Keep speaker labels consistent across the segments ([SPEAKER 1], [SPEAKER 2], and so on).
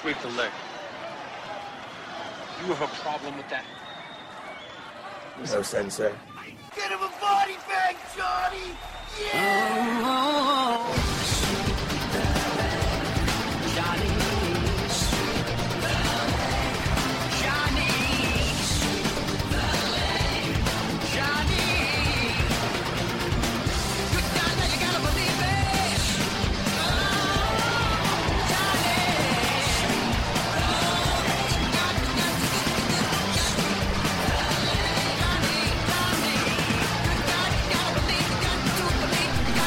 [SPEAKER 1] Sweep the leg. You have a problem with that?
[SPEAKER 2] No, sense, Sensei.
[SPEAKER 3] Get him a body bag, Johnny! Yeah!
[SPEAKER 4] Oh,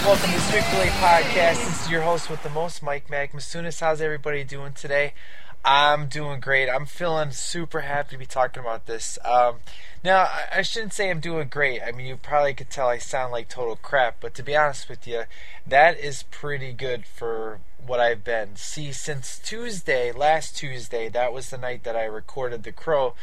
[SPEAKER 4] Welcome to Strictly Podcast. This is your host with the most, Mike Magmasunis. How's everybody doing today? I'm doing great. I'm feeling super happy to be talking about this. Um, now, I shouldn't say I'm doing great. I mean, you probably could tell I sound like total crap, but to be honest with you, that is pretty good for what I've been. See, since Tuesday, last Tuesday, that was the night that I recorded The Crow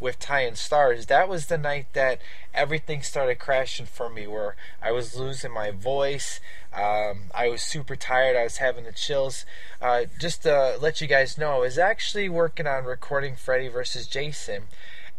[SPEAKER 4] with Ty and Stars. That was the night that everything started crashing for me, where I was losing my voice. Um, I was super tired. I was having the chills. Uh, just to let you guys know, I was actually working on recording Freddy versus Jason.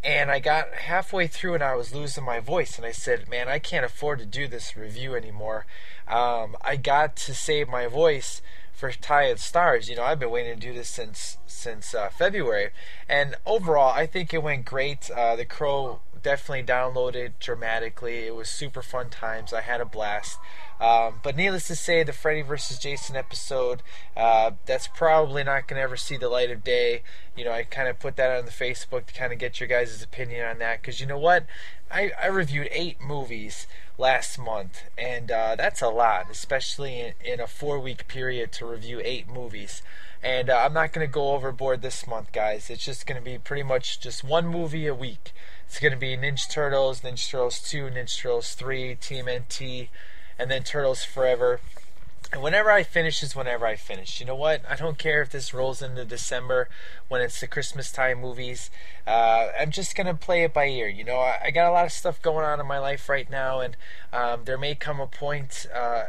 [SPEAKER 4] And I got halfway through and I was losing my voice. And I said, man, I can't afford to do this review anymore. Um, I got to save my voice for Ty and Stars. You know, I've been waiting to do this since since uh, February, and overall, I think it went great. Uh, the Crow definitely downloaded dramatically. It was super fun times. I had a blast. Um, but needless to say, the Freddy vs. Jason episode, uh, that's probably not going to ever see the light of day. You know, I kind of put that on the Facebook to kind of get your guys' opinion on that. Because you know what? I, I reviewed eight movies last month, and uh, that's a lot, especially in, in a four week period to review eight movies. And uh, I'm not going to go overboard this month, guys. It's just going to be pretty much just one movie a week. It's going to be Ninja Turtles, Ninja Turtles 2, Ninja Turtles 3, TMNT, and then Turtles Forever. And whenever I finish is whenever I finish. You know what? I don't care if this rolls into December when it's the Christmas time movies. Uh, I'm just gonna play it by ear. You know, I, I, got a lot of stuff going on in my life right now, and um, there may come a point uh,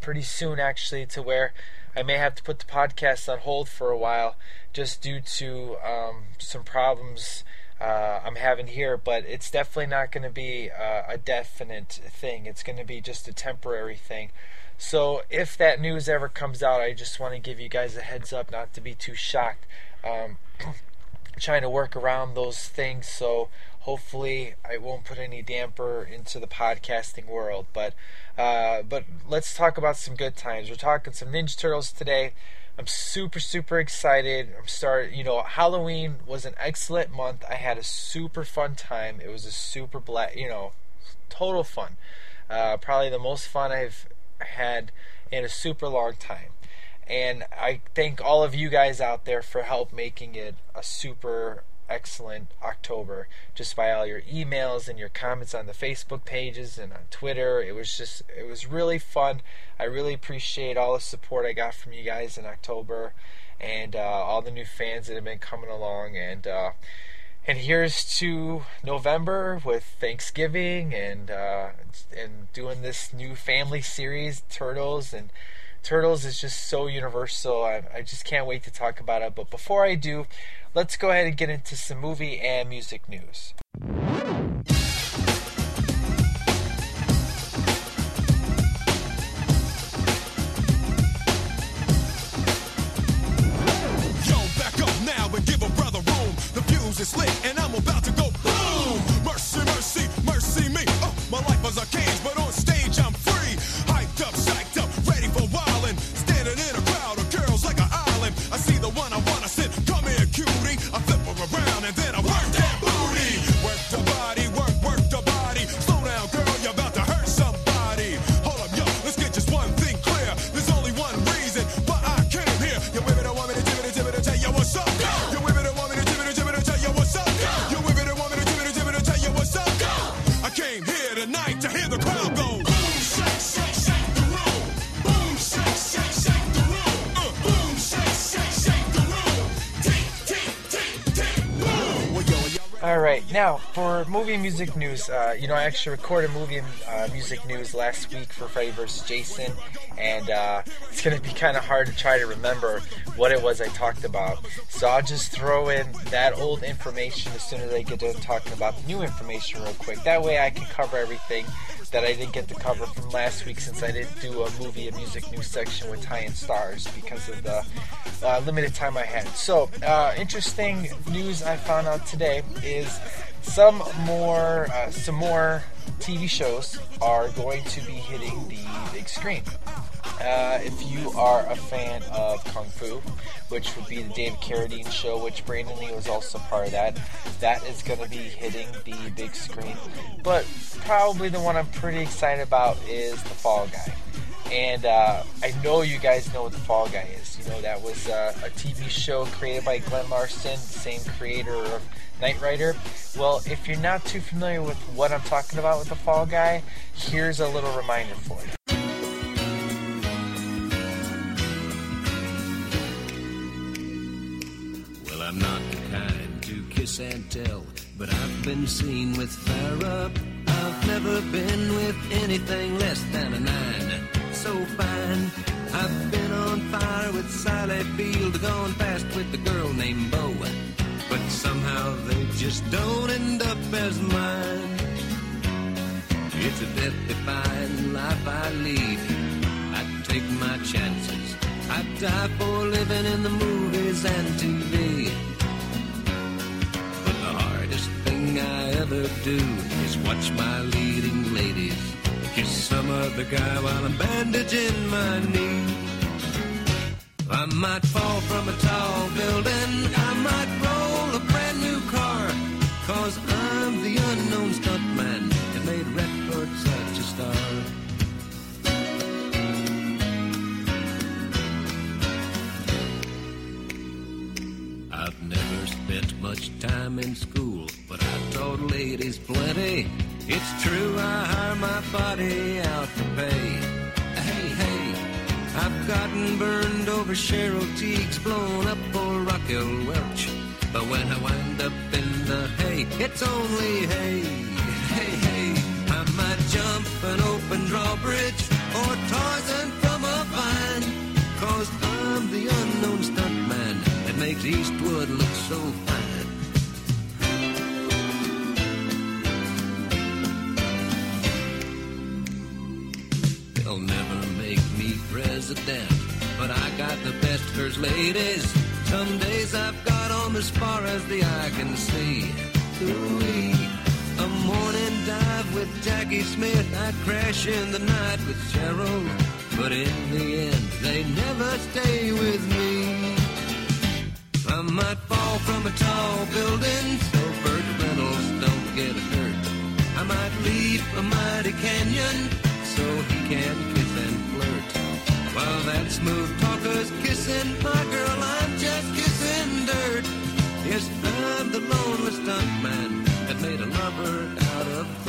[SPEAKER 4] pretty soon, actually, to where I may have to put the podcast on hold for a while, just due to um, some problems uh, I'm having here, but it's definitely not going to be uh, a definite thing. It's going to be just a temporary thing. So if that news ever comes out, I just want to give you guys a heads up, not to be too shocked. Um, trying to work around those things, so hopefully I won't put any damper into the podcasting world. But uh, but let's talk about some good times. We're talking some Ninja Turtles today. I'm super super excited. I'm start. You know, Halloween was an excellent month. I had a super fun time. It was a super black. You know, total fun. Uh, probably the most fun I've had in a super long time. And I thank all of you guys out there for help making it a super excellent October just by all your emails and your comments on the Facebook pages and on Twitter. It was just it was really fun. I really appreciate all the support I got from you guys in October and uh, all the new fans that have been coming along and uh, and here's to November with Thanksgiving and uh, and doing this new family series Turtles and Turtles is just so universal. I, I just can't wait to talk about it. But before I do, let's go ahead and get into some movie and music news.
[SPEAKER 5] Yo, back up now and give a brother room. The fuse is lit and I'm about
[SPEAKER 4] All right, now for movie music news. Uh, you know, I actually recorded movie uh, music news last week for Freddy vs. Jason, and uh, it's to be kind of hard to try to remember what it was I talked about. So I'll just throw in that old information as soon as I get done talking about the new information real quick. That way I can cover everything that I didn't get to cover from last week since I didn't do a movie and music news section with Ty and Stars because of the uh, limited time I had. So, uh, interesting news I found out today is some more uh, some more TV shows are going to be hitting the big screen. Uh, if you are a fan of Kung Fu, which would be the David Carradine show, which Brandon Lee was also part of that, that is going to be hitting the big screen. But probably the one I'm pretty excited about is The Fall Guy. And uh, I know you guys know what The Fall Guy is. You know, that was uh, a TV show created by Glen Larson, same creator of Knight Rider. Well, if you're not too familiar with what I'm talking about with The Fall Guy, here's a little reminder for you.
[SPEAKER 1] Well, I'm not the kind to kiss and tell, but I've been seen with Farrah. I've never been with anything less than a nine. So fine. I've been on fire with Sally Field, gone past with the girl named Bo. But somehow they just don't end up as mine. It's a death-defying life I lead. I take my chances. I die for living in the movies and TV. But the hardest thing I ever do is watch my leading ladies kiss some other guy while I'm bandaging my knee. I might fall from a tall building. I might roll a brand new car. Cause I'm the unknown stuntman that made Redford such a star. I've never spent much time in school, but I taught ladies plenty. It's true, I hire my body out to pay. Hey, hey, I've gotten burned over Cheryl Tiegs, blown up for Raquel Welch. But when I wind up in the hay, it's only hay. Hey, hey, I might jump an open drawbridge or Tarzan from a vine. Cause I'm the unknown stuntman that makes Eastwood look so They'll never make me president, but I got the best first ladies. Some days I've got 'em as far as the eye can see. Ooh-wee. A morning dive with Jackie Smith, I crash in the night with Cheryl. But in the end, they never stay with me. I might fall from a tall building so Burt Reynolds don't get hurt. I might leap a mighty canyon he can kiss and flirt. While that smooth talker's kissing my girl, I'm just kissing dirt. Yes, I'm the lonely stuntman that made a lover out of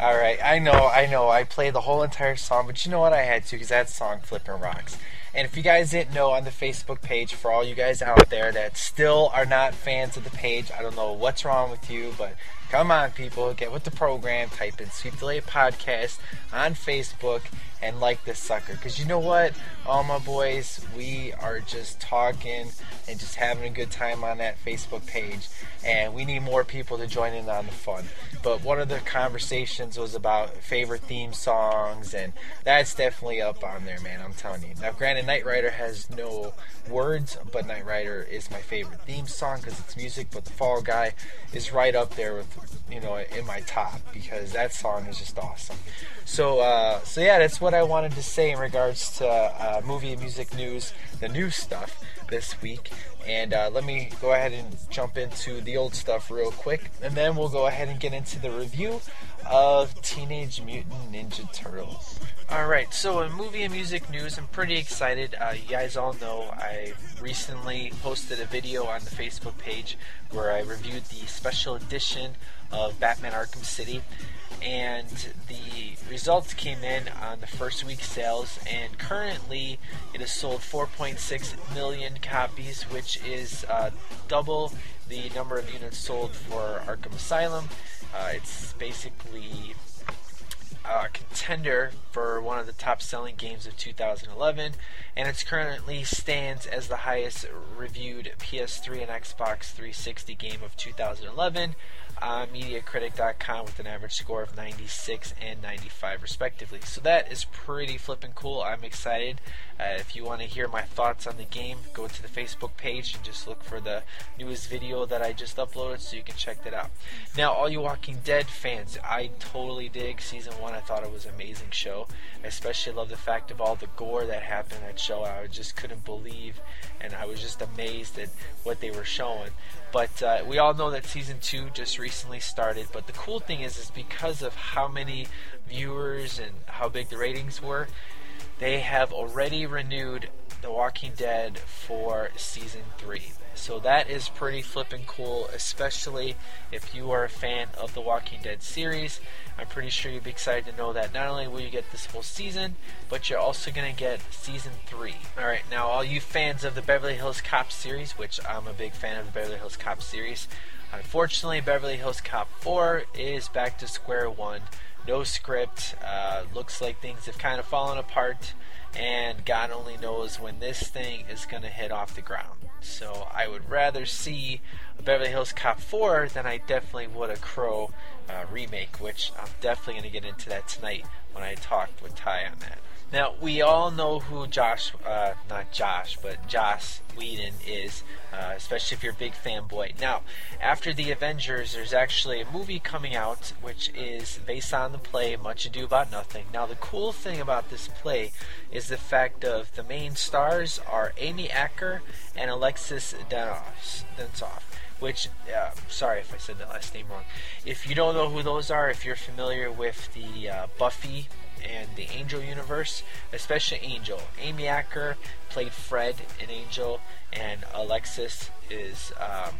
[SPEAKER 4] All right, I know, I know. I played the whole entire song, but you know what? I had to because that song flipping rocks. And if you guys didn't know on the Facebook page, for all you guys out there that still are not fans of the page, I don't know what's wrong with you, but come on, people, get with the program. Type in Sweep the Leg Podcast on Facebook and like this sucker. Because you know what, all my boys, we are just talking and just having a good time on that Facebook page. And we need more people to join in on the fun. But one of the conversations was about favorite theme songs, and that's definitely up on there, man. I'm telling you. Now, granted, Knight Rider has no words, but Knight Rider is my favorite theme song because it's music. But the Fall Guy is right up there with, you know, in my top because that song is just awesome. So, uh, so yeah, that's what I wanted to say in regards to uh, movie and music news, the new stuff this week. And uh, let me go ahead and jump into the old stuff real quick, and then we'll go ahead and get into the review of Teenage Mutant Ninja Turtles. All right, so in movie and music news, I'm pretty excited. Uh, you guys all know I recently posted a video on the Facebook page where I reviewed the special edition of Batman Arkham City. And the results came in on the first week sales, and currently it has sold 4.6 million copies, which is uh, double the number of units sold for Arkham Asylum. Uh, it's basically a contender for one of the top selling games of 2011, and it currently stands as the highest reviewed PS3 and Xbox 360 game of 2011 on Metacritic.com with an average score of 96 and 95 respectively. So that is pretty flippin' cool. I'm excited. Uh, if you want to hear my thoughts on the game, go to the Facebook page and just look for the newest video that I just uploaded so you can check that out. Now, all you Walking Dead fans, I totally dig season one. I thought it was an amazing show. I especially love the fact of all the gore that happened in that show. I just couldn't believe and I was just amazed at what they were showing. But uh, we all know that season two just recently started. But the cool thing is, is because of how many viewers and how big the ratings were, they have already renewed The Walking Dead for season three. So that is pretty flippin' cool, especially if you are a fan of the Walking Dead series. I'm pretty sure you'd be excited to know that not only will you get this whole season, but you're also going to get season 3. Alright, now all you fans of the Beverly Hills Cop series, which I'm a big fan of the Beverly Hills Cop series, unfortunately, Beverly Hills Cop 4 is back to square one. No script. Uh, looks like things have kind of fallen apart, and God only knows when this thing is going to hit off the ground. So I would rather see Beverly Hills Cop 4 than I definitely would a Crow uh, remake, which I'm definitely going to get into that tonight when I talk with Ty on that. Now, we all know who Josh, uh, not Josh, but Joss Whedon is, uh, especially if you're a big fanboy. Now, after the Avengers, there's actually a movie coming out which is based on the play Much Ado About Nothing. Now, the cool thing about this play is the fact of the main stars are Amy Acker and Alexis Denisof which uh, sorry if I said the last name wrong. If you don't know who those are, if you're familiar with the uh, Buffy and the Angel universe, especially Angel, Amy Acker played Fred in Angel, and Alexis is um,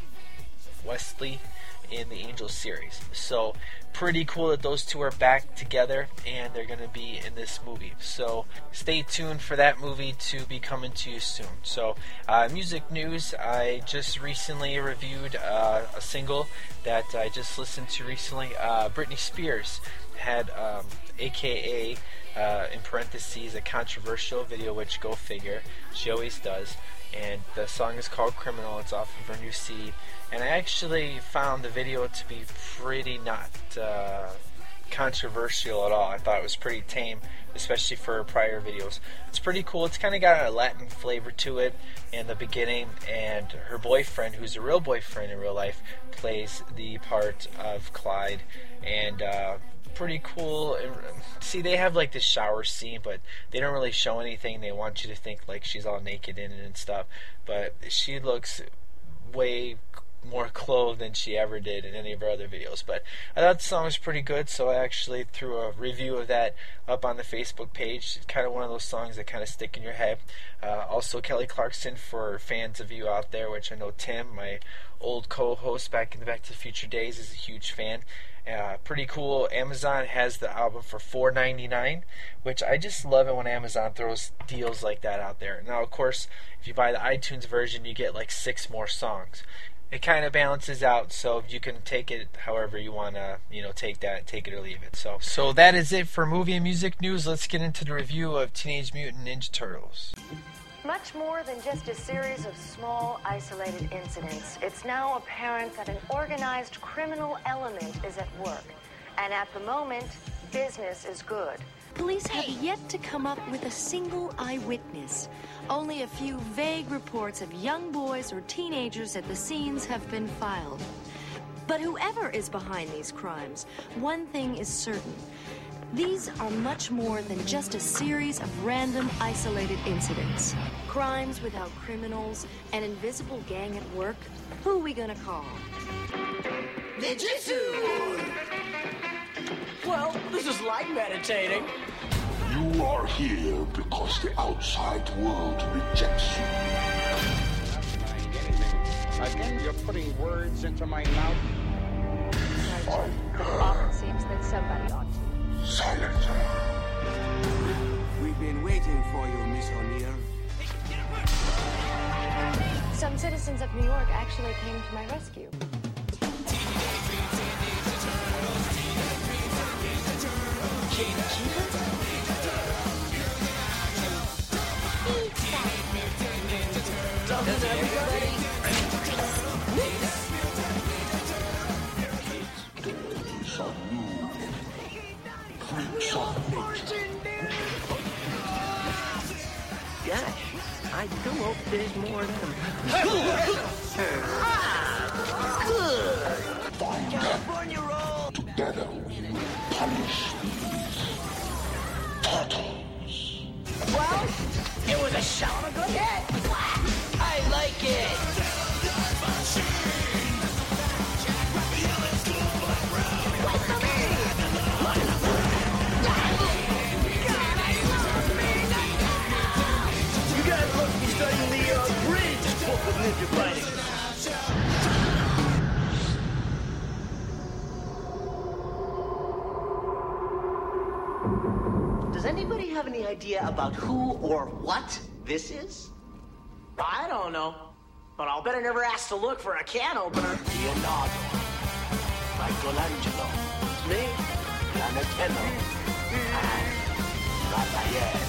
[SPEAKER 4] Wesley in the Angel series. So pretty cool that those two are back together and they're going to be in this movie. So stay tuned for that movie to be coming to you soon. So, uh, music news I just recently reviewed uh, a single that I just listened to recently. Uh, Britney Spears had um, AKA uh, in parentheses a controversial video, which go figure, she always does. And the song is called Criminal. It's off of her new CD and I actually found the video to be pretty not uh, controversial at all. I thought it was pretty tame, especially for her prior videos. It's pretty cool. It's kind of got a Latin flavor to it in the beginning, and her boyfriend, who's a real boyfriend in real life, plays the part of Clyde, and uh, pretty cool. See, they have like this shower scene, but they don't really show anything. They want you to think like she's all naked in it and stuff, but she looks way more clothed than she ever did in any of her other videos. But I thought the song was pretty good, so I actually threw a review of that up on the Facebook page. It's kind of one of those songs that kind of stick in your head. Uh, also, Kelly Clarkson for fans of you out there, which I know Tim, my old co-host back in the Back to the Future days, is a huge fan. Uh, pretty cool. Amazon has the album for $4.99, which I just love it when Amazon throws deals like that out there. Now, of course, if you buy the iTunes version, you get like six more songs it kind of balances out so you can take it however you want to you know take that take it or leave it so so that is it for movie and music news let's get into the review of teenage mutant ninja turtles
[SPEAKER 6] much more than just a series of small, isolated incidents, it's now apparent that an organized criminal element is at work. And at the moment, business is good.
[SPEAKER 7] Police have yet to come up with a single eyewitness. Only a few vague reports of young boys or teenagers at the scenes have been filed. But whoever is behind these crimes, one thing is certain. These are much more than just a series of random, isolated incidents. Crimes without criminals, an invisible gang at work. Who are we gonna call?
[SPEAKER 3] Ninjutsu! Well, this is like meditating.
[SPEAKER 8] You are here because the outside world rejects you.
[SPEAKER 9] Again, you're putting words into my mouth.
[SPEAKER 8] Fight.
[SPEAKER 6] seems that somebody ought to.
[SPEAKER 8] Silence.
[SPEAKER 3] We've been waiting for you, Miss O'Neil.
[SPEAKER 6] Some citizens of New York actually came to my rescue.
[SPEAKER 8] Days are
[SPEAKER 3] Gosh, I do hope there's more of them. Roll!
[SPEAKER 8] Together we will punish these turtles.
[SPEAKER 3] Well, it was a shot of a good hit.
[SPEAKER 9] Does anybody have any idea about who or what this is?
[SPEAKER 3] I don't know, but I'll bet I never asked to look for a can opener.
[SPEAKER 9] Leonardo, Michelangelo, me, Donatello, and Raphael.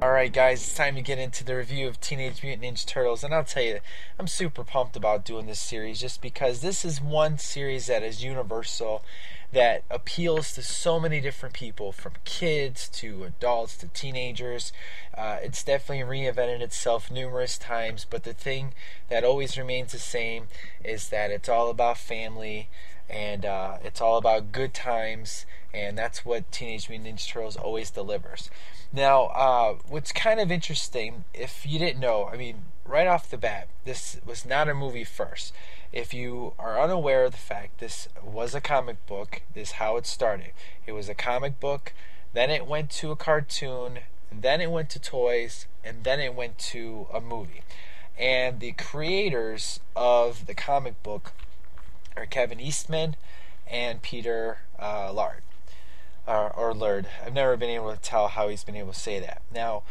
[SPEAKER 4] Alright, guys, it's time to get into the review of Teenage Mutant Ninja Turtles. And I'll tell you, I'm super pumped about doing this series just because this is one series that is universal, that appeals to so many different people, from kids to adults to teenagers. Uh, it's definitely reinvented itself numerous times, but the thing that always remains the same is that it's all about family and uh, it's all about good times, and that's what Teenage Mutant Ninja Turtles always delivers. Now, uh, what's kind of interesting, if you didn't know, I mean, right off the bat, this was not a movie first. If you are unaware of the fact, this was a comic book. This is how it started. It was a comic book, then it went to a cartoon, then it went to toys, and then it went to a movie. And the creators of the comic book are Kevin Eastman and Peter uh, Lard or, or Lurd. I've never been able to tell how he's been able to say that. Now,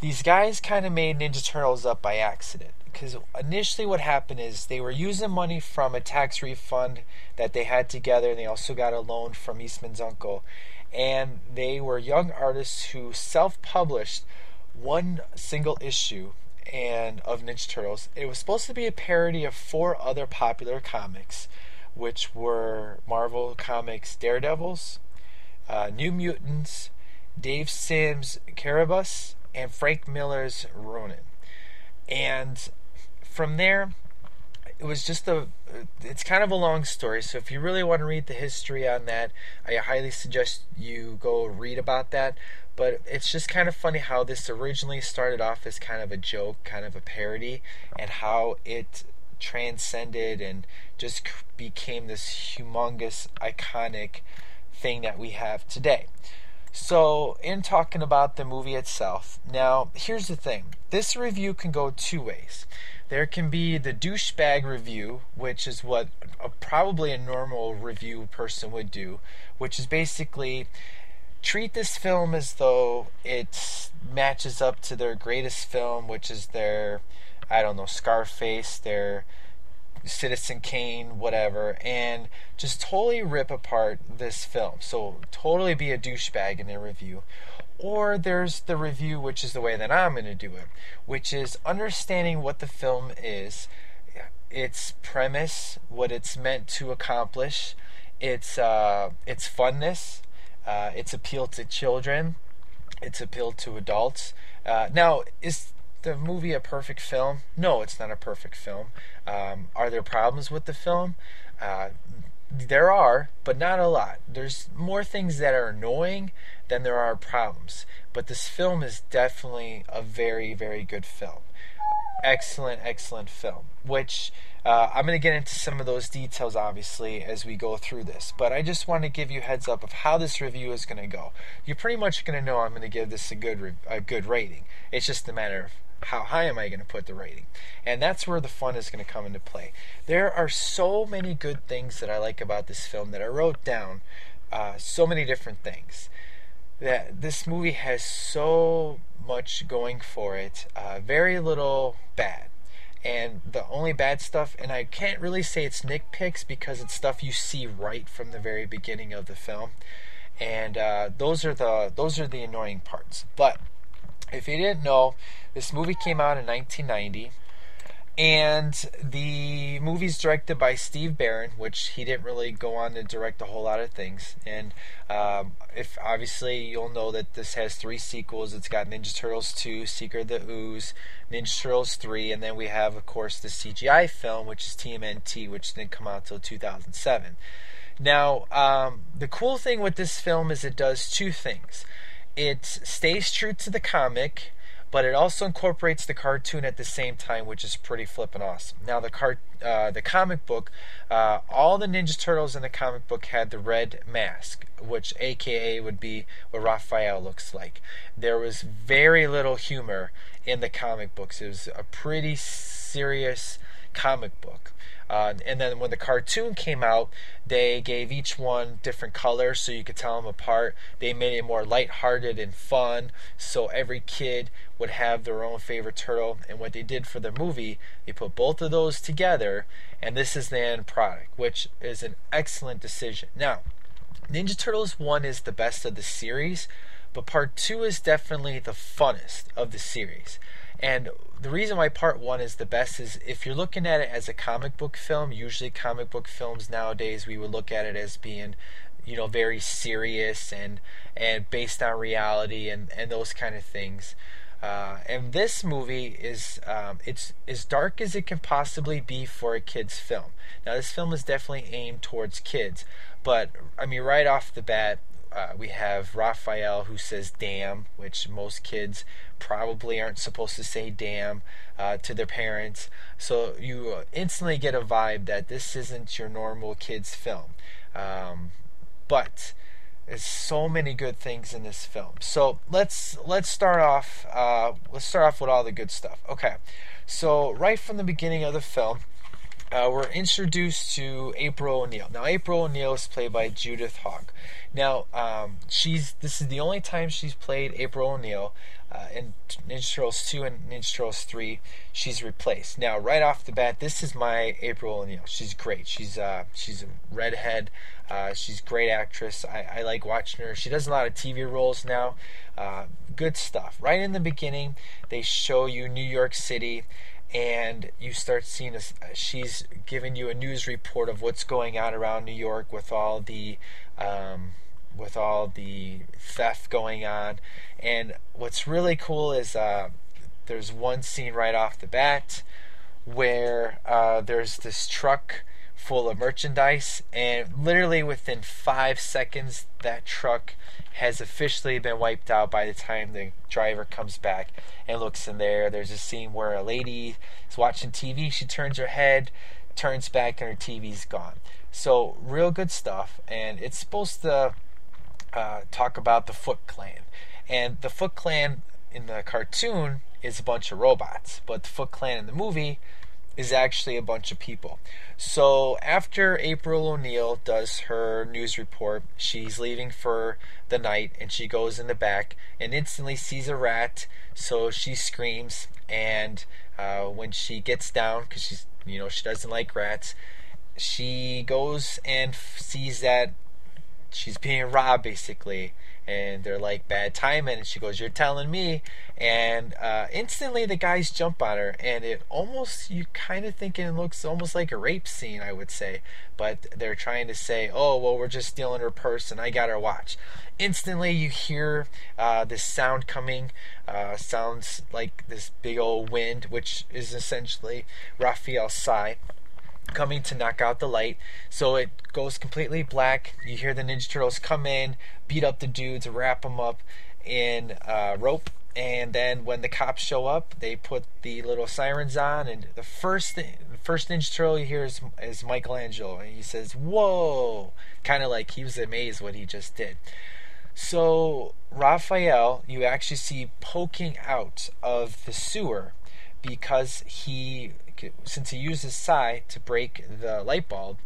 [SPEAKER 4] these guys kind of made Ninja Turtles up by accident because initially what happened is they were using money from a tax refund that they had together, and they also got a loan from Eastman's uncle. And they were young artists who self-published one single issue and of Ninja Turtles. It was supposed to be a parody of four other popular comics, which were Marvel Comics Daredevils, uh, New Mutants, Dave Sims' Cerebus, and Frank Miller's Ronin. And from there, it was just a. It's kind of a long story, so if you really want to read the history on that, I highly suggest you go read about that. But it's just kind of funny how this originally started off as kind of a joke, kind of a parody, and how it transcended and just became this humongous, iconic thing that we have today. So, in talking about the movie itself, now here's the thing this review can go two ways. There can be the douchebag review, which is what a, probably a normal review person would do, which is basically treat this film as though it matches up to their greatest film, which is their, I don't know, Scarface, their Citizen Kane, whatever, and just totally rip apart this film. So totally be a douchebag in their review. Or there's the review, which is the way that I'm going to do it, which is understanding what the film is, its premise, what it's meant to accomplish, its uh, its funness, uh, its appeal to children, its appeal to adults. Uh, now, is the movie a perfect film? No, it's not a perfect film. Um, are there problems with the film? Uh, there are, but not a lot. There's more things that are annoying then there are problems. But this film is definitely a very, very good film. Excellent, excellent film. Which uh, I'm going to get into some of those details, obviously, as we go through this. But I just want to give you heads up of how this review is going to go. You're pretty much going to know I'm going to give this a good re- a good rating. It's just a matter of how high am I going to put the rating? And that's where the fun is going to come into play. There are so many good things that I like about this film that I wrote down. Uh, so many different things that this movie has so much going for it. Uh, very little bad. And the only bad stuff, and I can't really say it's nitpicks because it's stuff you see right from the very beginning of the film, and uh, those are the those are the annoying parts. But if you didn't know, this movie came out in 1990. And the movie's directed by Steve Barron, which he didn't really go on to direct a whole lot of things. And um, if obviously you'll know that this has three sequels. It's got Ninja Turtles 2, Secret of the Ooze, Ninja Turtles 3, and then we have, of course, the CGI film, which is TMNT, which didn't come out until 2007. Now, um, the cool thing with this film is it does two things. It stays true to the comic but it also incorporates the cartoon at the same time, which is pretty flippin' awesome. Now, the cart, uh, the comic book, uh, all the Ninja Turtles in the comic book had the red mask, which AKA would be what Raphael looks like. There was very little humor in the comic books. It was a pretty serious comic book. Uh, and then when the cartoon came out, they gave each one different colors so you could tell them apart. They made it more lighthearted and fun, so every kid would have their own favorite turtle. And what they did for the movie, they put both of those together, and this is the end product, which is an excellent decision. Now, Ninja Turtles 1 is the best of the series, but part 2 is definitely the funnest of the series. And the reason why part one is the best is if you're looking at it as a comic book film, usually comic book films nowadays we would look at it as being, you know, very serious and and based on reality and and those kind of things. Uh, and this movie is um, it's as dark as it can possibly be for a kids film. Now this film is definitely aimed towards kids, but I mean right off the bat, uh, we have Raphael who says damn, which most kids probably aren't supposed to say damn uh, to their parents. So you instantly get a vibe that this isn't your normal kids' film. Um, but there's so many good things in this film. So let's let's start off. Uh, let's start off with all the good stuff. Okay, so right from the beginning of the film, uh, we're introduced to April O'Neil. Now, April O'Neil is played by Judith Hoag. Now, um, she's this is the only time she's played April O'Neil. Uh, in Ninja Turtles 2 and Ninja Turtles 3, she's replaced. Now, right off the bat, this is my April O'Neil. She's great. She's uh, she's a redhead. Uh, she's a great actress. I, I, like watching her. She does a lot of TV roles now. Uh, good stuff. Right in the beginning, they show you New York City and you start seeing she's giving you a news report of what's going on around New York with all the um, with all the theft going on. And what's really cool is uh, there's one scene right off the bat where uh, there's this truck full of merchandise, and literally within five seconds, that truck has officially been wiped out by the time the driver comes back and looks in there. There's a scene where a lady is watching TV, she turns her head, turns back, and her TV's gone. So, real good stuff, and it's supposed to uh, talk about the Foot Clan. And the Foot Clan in the cartoon is a bunch of robots, but the Foot Clan in the movie is actually a bunch of people. So after April O'Neil does her news report, she's leaving for the night and she goes in the back and instantly sees a rat. So she screams, and uh, when she gets down, because she's you know she doesn't like rats, she goes and f- sees that she's being robbed basically and they're like bad timing. And she goes you're telling me. And uh, instantly the guys jump on her and it almost you kind of think it looks almost like a rape scene i would say. But they're trying to say oh well we're just stealing her purse and i got her watch. Instantly you hear uh, this sound coming uh, sounds like this big old wind which is essentially raphael's sai coming to knock out the light. So it goes completely black. You hear the Ninja Turtles come in, beat up the dudes, wrap them up in uh, rope, and then when the cops show up, they put the little sirens on, and the first thing, the first Ninja Turtle you hear is, is Michelangelo, and he says, "Whoa!" Kind of like he was amazed what he just did. So Raphael, you actually see poking out of the sewer because he, since he used his sai to break the light bulb,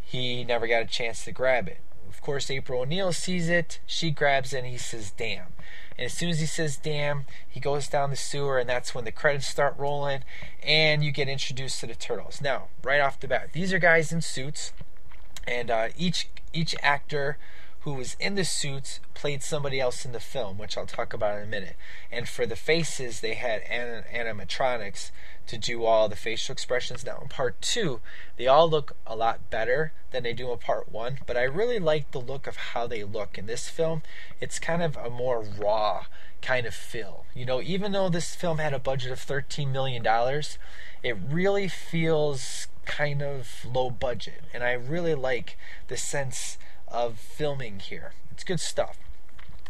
[SPEAKER 4] he never got a chance to grab it. Of course, April O'Neil sees it. She grabs it, and he says, "Damn." And as soon as he says damn, he goes down the sewer, and that's when the credits start rolling, and you get introduced to the turtles. Now, right off the bat, these are guys in suits, and uh, each each actor who was in the suits played somebody else in the film, which I'll talk about in a minute. And for the faces, they had anim- animatronics to do all the facial expressions. Now, in part two, they all look a lot better than they do in part one, but I really like the look of how they look in this film. It's kind of a more raw kind of feel. You know, even though this film had a budget of $13 million, it really feels kind of low budget. And I really like the sense of filming here. It's good stuff.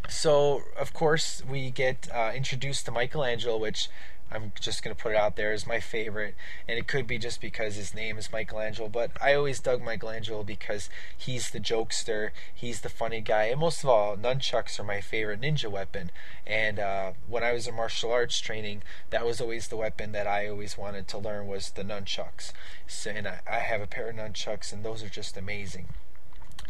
[SPEAKER 4] So, of course, we get uh, introduced to Michelangelo, which I'm just going to put it out there is my favorite. And it could be just because his name is Michelangelo, but I always dug Michelangelo because he's the jokester, he's the funny guy. And most of all, nunchucks are my favorite ninja weapon. And uh, when I was in martial arts training, that was always the weapon that I always wanted to learn was the nunchucks. So, and I, I have a pair of nunchucks, and those are just amazing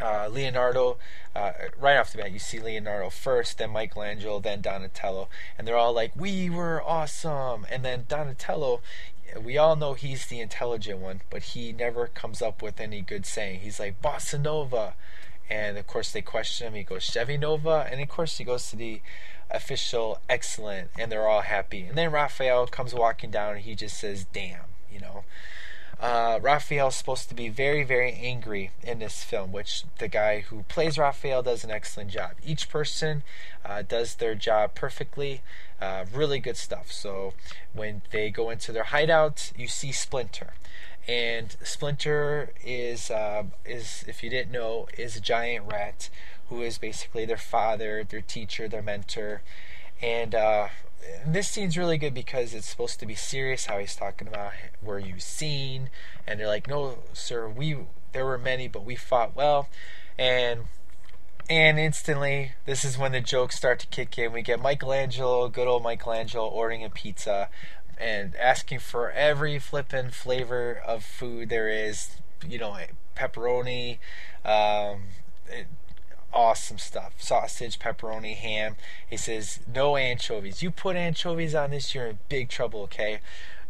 [SPEAKER 4] uh, Leonardo, uh, right off the bat, you see Leonardo first, then Michelangelo, then Donatello, and they're all like, "We were awesome." And then Donatello, we all know he's the intelligent one, but he never comes up with any good saying. He's like Bossa Nova, and of course they question him. He goes Chevy Nova, and of course he goes to the official excellent, and they're all happy. And then Raphael comes walking down, and he just says, "Damn," you know uh, Raphael's supposed to be very, very angry in this film, which the guy who plays Raphael does an excellent job. Each person uh, does their job perfectly. Uh, really good stuff. So when they go into their hideout, you see Splinter. And Splinter is, uh, is if you didn't know, is a giant rat who is basically their father, their teacher, their mentor. And uh, this scene's really good because it's supposed to be serious. How he's talking about were you seen, and they're like, no, sir, we there were many, but we fought well, and and instantly this is when the jokes start to kick in. We get Michelangelo, good old Michelangelo, ordering a pizza and asking for every flippin' flavor of food there is. You know, pepperoni. Um, awesome stuff. Sausage, pepperoni, ham. He says, no anchovies. You put anchovies on this, you're in big trouble, okay?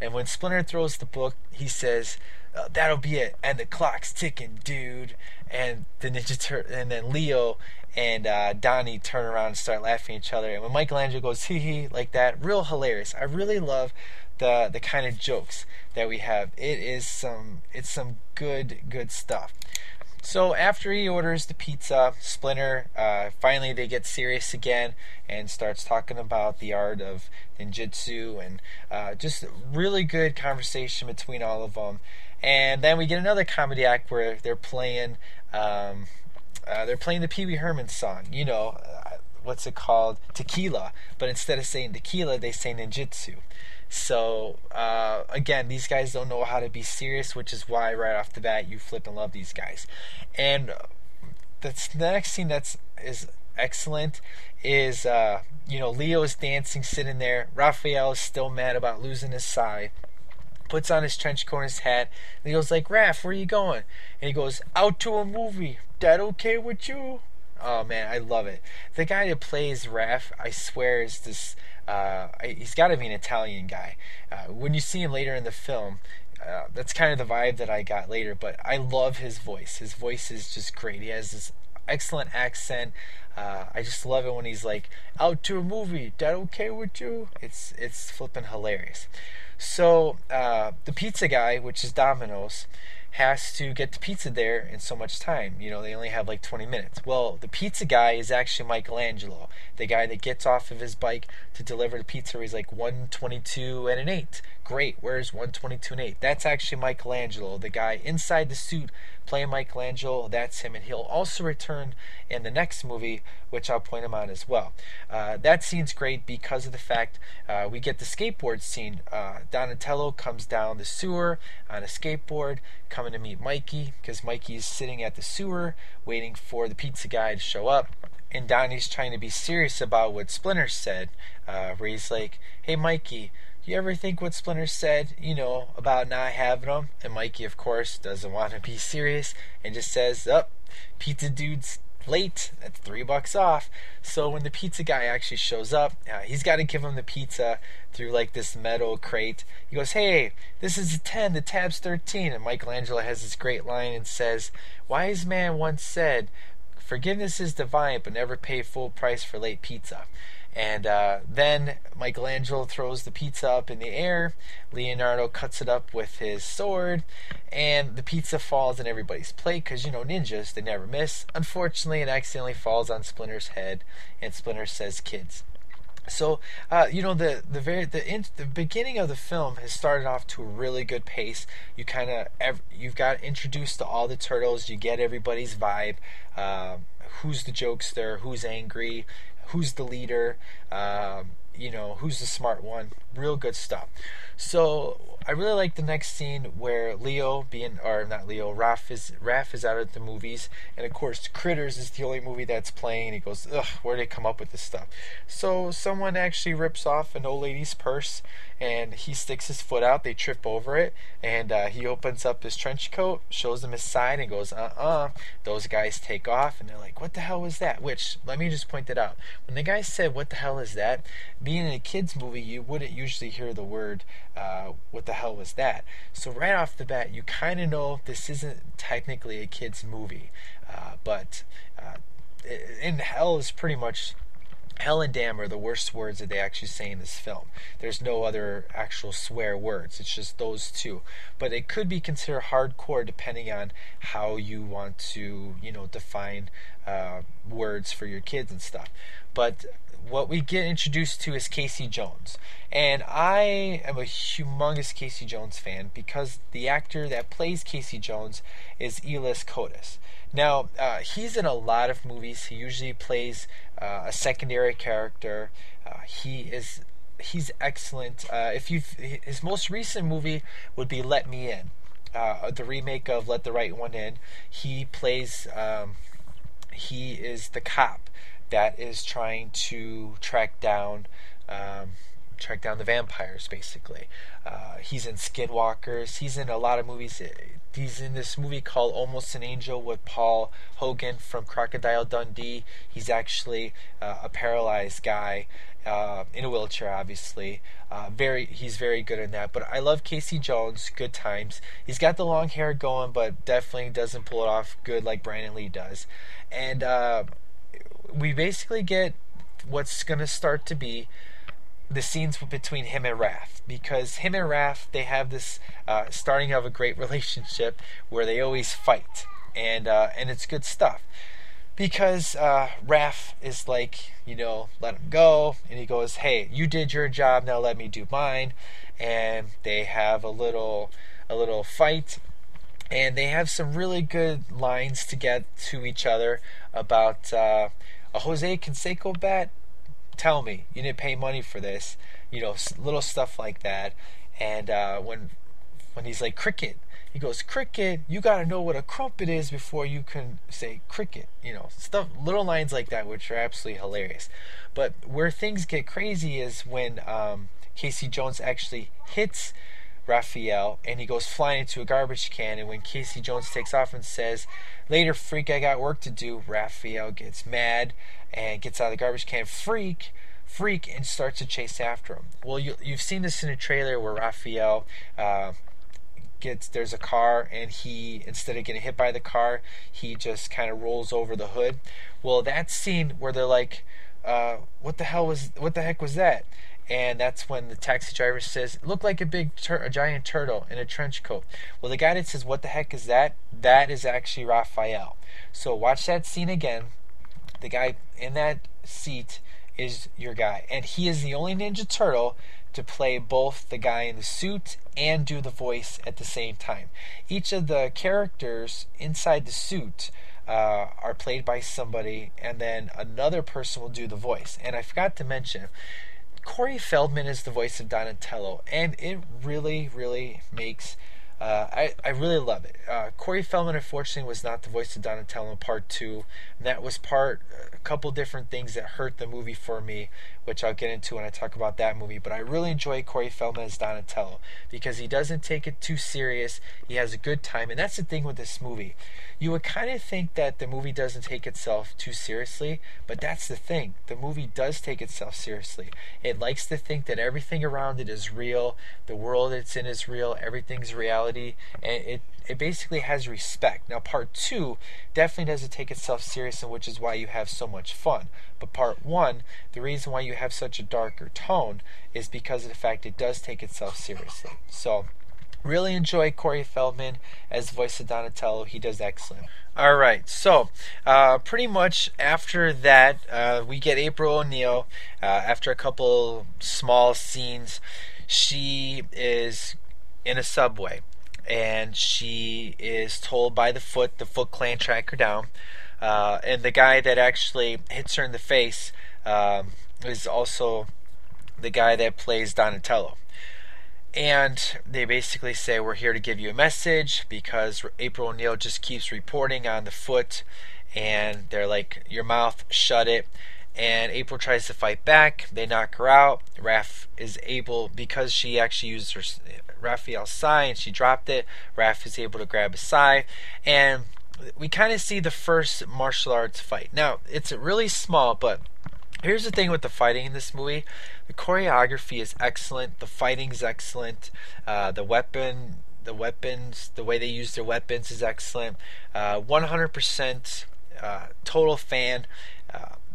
[SPEAKER 4] And when Splinter throws the book, he says, uh, that'll be it. And the clock's ticking, dude. And the Ninja Tur- and then Leo and uh, Donnie turn around and start laughing at each other. And when Michelangelo goes hee hee like that, real hilarious. I really love the the kind of jokes that we have. It is some it's some good good stuff. So after he orders the pizza, Splinter uh, finally they get serious again and starts talking about the art of ninjutsu and uh, just really good conversation between all of them. And then we get another comedy act where they're playing um, uh, they're playing the Pee Wee Herman song. You know uh, what's it called? Tequila. But instead of saying tequila, they say ninjutsu. So uh, again, these guys don't know how to be serious, which is why right off the bat you flip and love these guys. And the next scene that's is excellent is uh, you know Leo is dancing, sitting there. Raphael is still mad about losing his side. Puts on his trench coat and his hat. And he goes like, "Raph, where are you going?" And he goes, "Out to a movie. That okay with you?" Oh man, I love it. The guy that plays Raph, I swear, is this uh, he's got to be an Italian guy. Uh, when you see him later in the film, uh, that's kind of the vibe that I got later. But I love his voice. His voice is just great. He has this excellent accent. Uh, I just love it when he's like out to a movie. That okay with you? It's it's flipping hilarious. So uh, the pizza guy, which is Domino's, has to get the pizza there in so much time. You know, they only have like 20 minutes. Well, the pizza guy is actually Michelangelo, the guy that gets off of his bike to deliver the pizza. He's like 122 and an 8. Great, where's 122 and 8? That's actually Michelangelo, the guy inside the suit playing Michelangelo. That's him, and he'll also return in the next movie, which I'll point him out as well. Uh, that scene's great because of the fact uh, we get the skateboard scene. Uh, Donatello comes down the sewer on a skateboard, coming to meet Mikey because Mikey's sitting at the sewer waiting for the pizza guy to show up. And Donnie's trying to be serious about what Splinter said, uh, where he's like, "Hey, Mikey." You ever think what Splinter said, you know, about not having them? And Mikey, of course, doesn't want to be serious and just says, Up, oh, pizza dude's late. That's three bucks off. So when the pizza guy actually shows up, uh, he's got to give him the pizza through like this metal crate. He goes, Hey, this is a 10, the tab's 13. And Michelangelo has this great line and says, Wise man once said, Forgiveness is divine, but never pay full price for late pizza. And uh, then Michelangelo throws the pizza up in the air. Leonardo cuts it up with his sword, and the pizza falls in everybody's plate because you know ninjas they never miss. Unfortunately, it accidentally falls on Splinter's head, and Splinter says, "Kids." So uh, you know the the very the in, the beginning of the film has started off to a really good pace. You kind of you've got introduced to all the turtles. You get everybody's vibe. Uh, who's the jokester? Who's angry? Who's the leader, um, you know, who's the smart one. Real good stuff. So I really like the next scene where Leo being or not Leo, Raph is Raph is out at the movies, and of course Critters is the only movie that's playing. And he goes, "Ugh, where did they come up with this stuff?" So someone actually rips off an old lady's purse, and he sticks his foot out. They trip over it, and uh, he opens up his trench coat, shows them his side, and goes, "Uh-uh." Those guys take off, and they're like, "What the hell was that?" Which let me just point it out. When the guy said, "What the hell is that?" Being in a kids movie, you wouldn't usually hear the word uh, "What the hell was that?" So right off the bat, you kind of know this isn't technically a kids movie, uh, but uh, in hell is pretty much hell and damn are the worst words that they actually say in this film. There's no other actual swear words. It's just those two. But it could be considered hardcore depending on how you want to, you know, define uh, words for your kids and stuff. But what we get introduced to is Casey Jones. And I am a humongous Casey Jones fan because the actor that plays Casey Jones is Elias Koteas. Now, uh, he's in a lot of movies. He usually plays uh, a secondary character. Uh, he is he's excellent. Uh, if you his most recent movie would be Let Me In, uh, the remake of Let the Right One In. He plays um, he is the cop that is trying to track down um, track down the vampires basically. Uh, he's in skinwalkers he's in a lot of movies. He's in this movie called almost an angel with paul hogan from crocodile dundee. He's actually uh, a paralyzed guy uh, in a wheelchair obviously. Uh, very he's very good in that. But i love casey jones. Good times. He's got the long hair going but definitely doesn't pull it off good like brandon lee does. And uh, we basically get what's going to start to be the scenes between him and Raph because him and Raph they have this uh, starting of a great relationship where they always fight and uh, and it's good stuff. Because uh, Raph is like you know let him go and he goes hey you did your job now let me do mine. And they have a little a little fight and they have some really good lines to get to each other about uh, a Jose Canseco bat, tell me you didn't pay money for this. You know, little stuff like that. And uh, when when he's like cricket, he goes cricket. You got to know what a crumpet is before you can say cricket. You know, stuff, little lines like that, which are absolutely hilarious. But where things get crazy is when um, Casey Jones actually hits Raphael and he goes flying into a garbage can. And when Casey Jones takes off and says, Later, freak, I got work to do, Raphael gets mad and gets out of the garbage can. Freak, freak, and starts to chase after him. Well, you, have seen this in a trailer where Raphael. Uh, gets there's a car and he instead of getting hit by the car he just kind of rolls over the hood well that scene where they're like uh, what the hell was what the heck was that and that's when the taxi driver says, "Look like a big, tur- a giant turtle in a trench coat." Well, the guy that says, "What the heck is that?" That is actually Raphael. So watch that scene again. The guy in that seat is your guy, and he is the only Ninja Turtle to play both the guy in the suit and do the voice at the same time. Each of the characters inside the suit uh, are played by somebody, and then another person will do the voice. And I forgot to mention, Corey Feldman is the voice of Donatello, and it really, really makes. Uh, I, I really love it. Uh, Corey Feldman, unfortunately, was not the voice of Donatello in part two. And that was part, a couple different things that hurt the movie for me, which I'll get into when I talk about that movie. But I really enjoy Corey Feldman as Donatello because he doesn't take it too serious. He has a good time. And that's the thing with this movie. You would kind of think that the movie doesn't take itself too seriously, but that's the thing. The movie does take itself seriously. It likes to think that everything around it is real, the world it's in is real, everything's reality, and it it basically has respect. Now, part two definitely doesn't take itself serious, and which is why you have so much fun. But part one, the reason why you have such a darker tone is because of the fact it does take itself seriously. So, really enjoy Corey Feldman as the voice of Donatello. He does excellent. All right, so uh, pretty much after that, uh, we get April O'Neil. Uh, after a couple small scenes, she is in a subway and she is told by the Foot, the Foot Clan track her down. Uh, and the guy that actually hits her in the face um, is also the guy that plays Donatello. And they basically say, We're here to give you a message because April O'Neil just keeps reporting on the foot. And they're like, Your mouth, shut it. And April tries to fight back. They knock her out. Raph is able, because she actually used her Raphael's sai and she dropped it. Raph is able to grab a sai. And we kind of see the first martial arts fight. Now, it's really small, but here's the thing with the fighting in this movie the choreography is excellent, the fighting is excellent, uh, the weapon. The weapons, the way they use their weapons is excellent. Uh, 100% uh, total fan.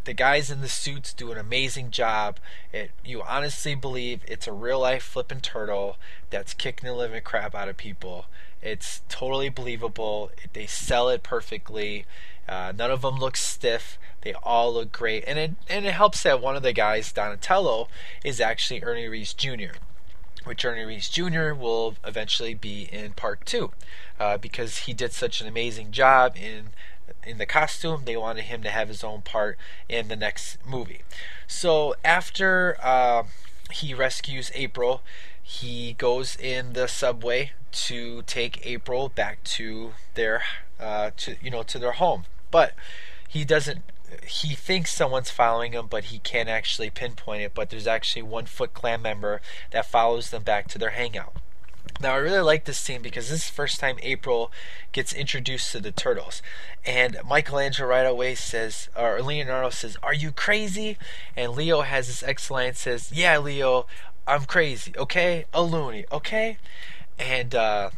[SPEAKER 4] The guys in the suits do an amazing job. It, you honestly believe it's a real life flipping turtle that's kicking the living crap out of people. It's totally believable. They sell it perfectly. Uh, none of them look stiff. They all look great, and it and it helps that one of the guys, Donatello, is actually Ernie Reyes Jr. Which Ernie Reyes Jr. will eventually be in part two, uh, because he did such an amazing job in in the costume. They wanted him to have his own part in the next movie. So after uh, he rescues April, he goes in the subway to take April back to their uh, to you know to their home. But he doesn't he thinks someone's following him, but he can't actually pinpoint it. But there's actually one Foot Clan member that follows them back to their hangout. Now, I really like this scene because this is the first time April gets introduced to the turtles. And Michelangelo right away says, or Leonardo says, Are you crazy? And Leo has this excellent says, Yeah, Leo, I'm crazy, okay? A loony, okay? And uh,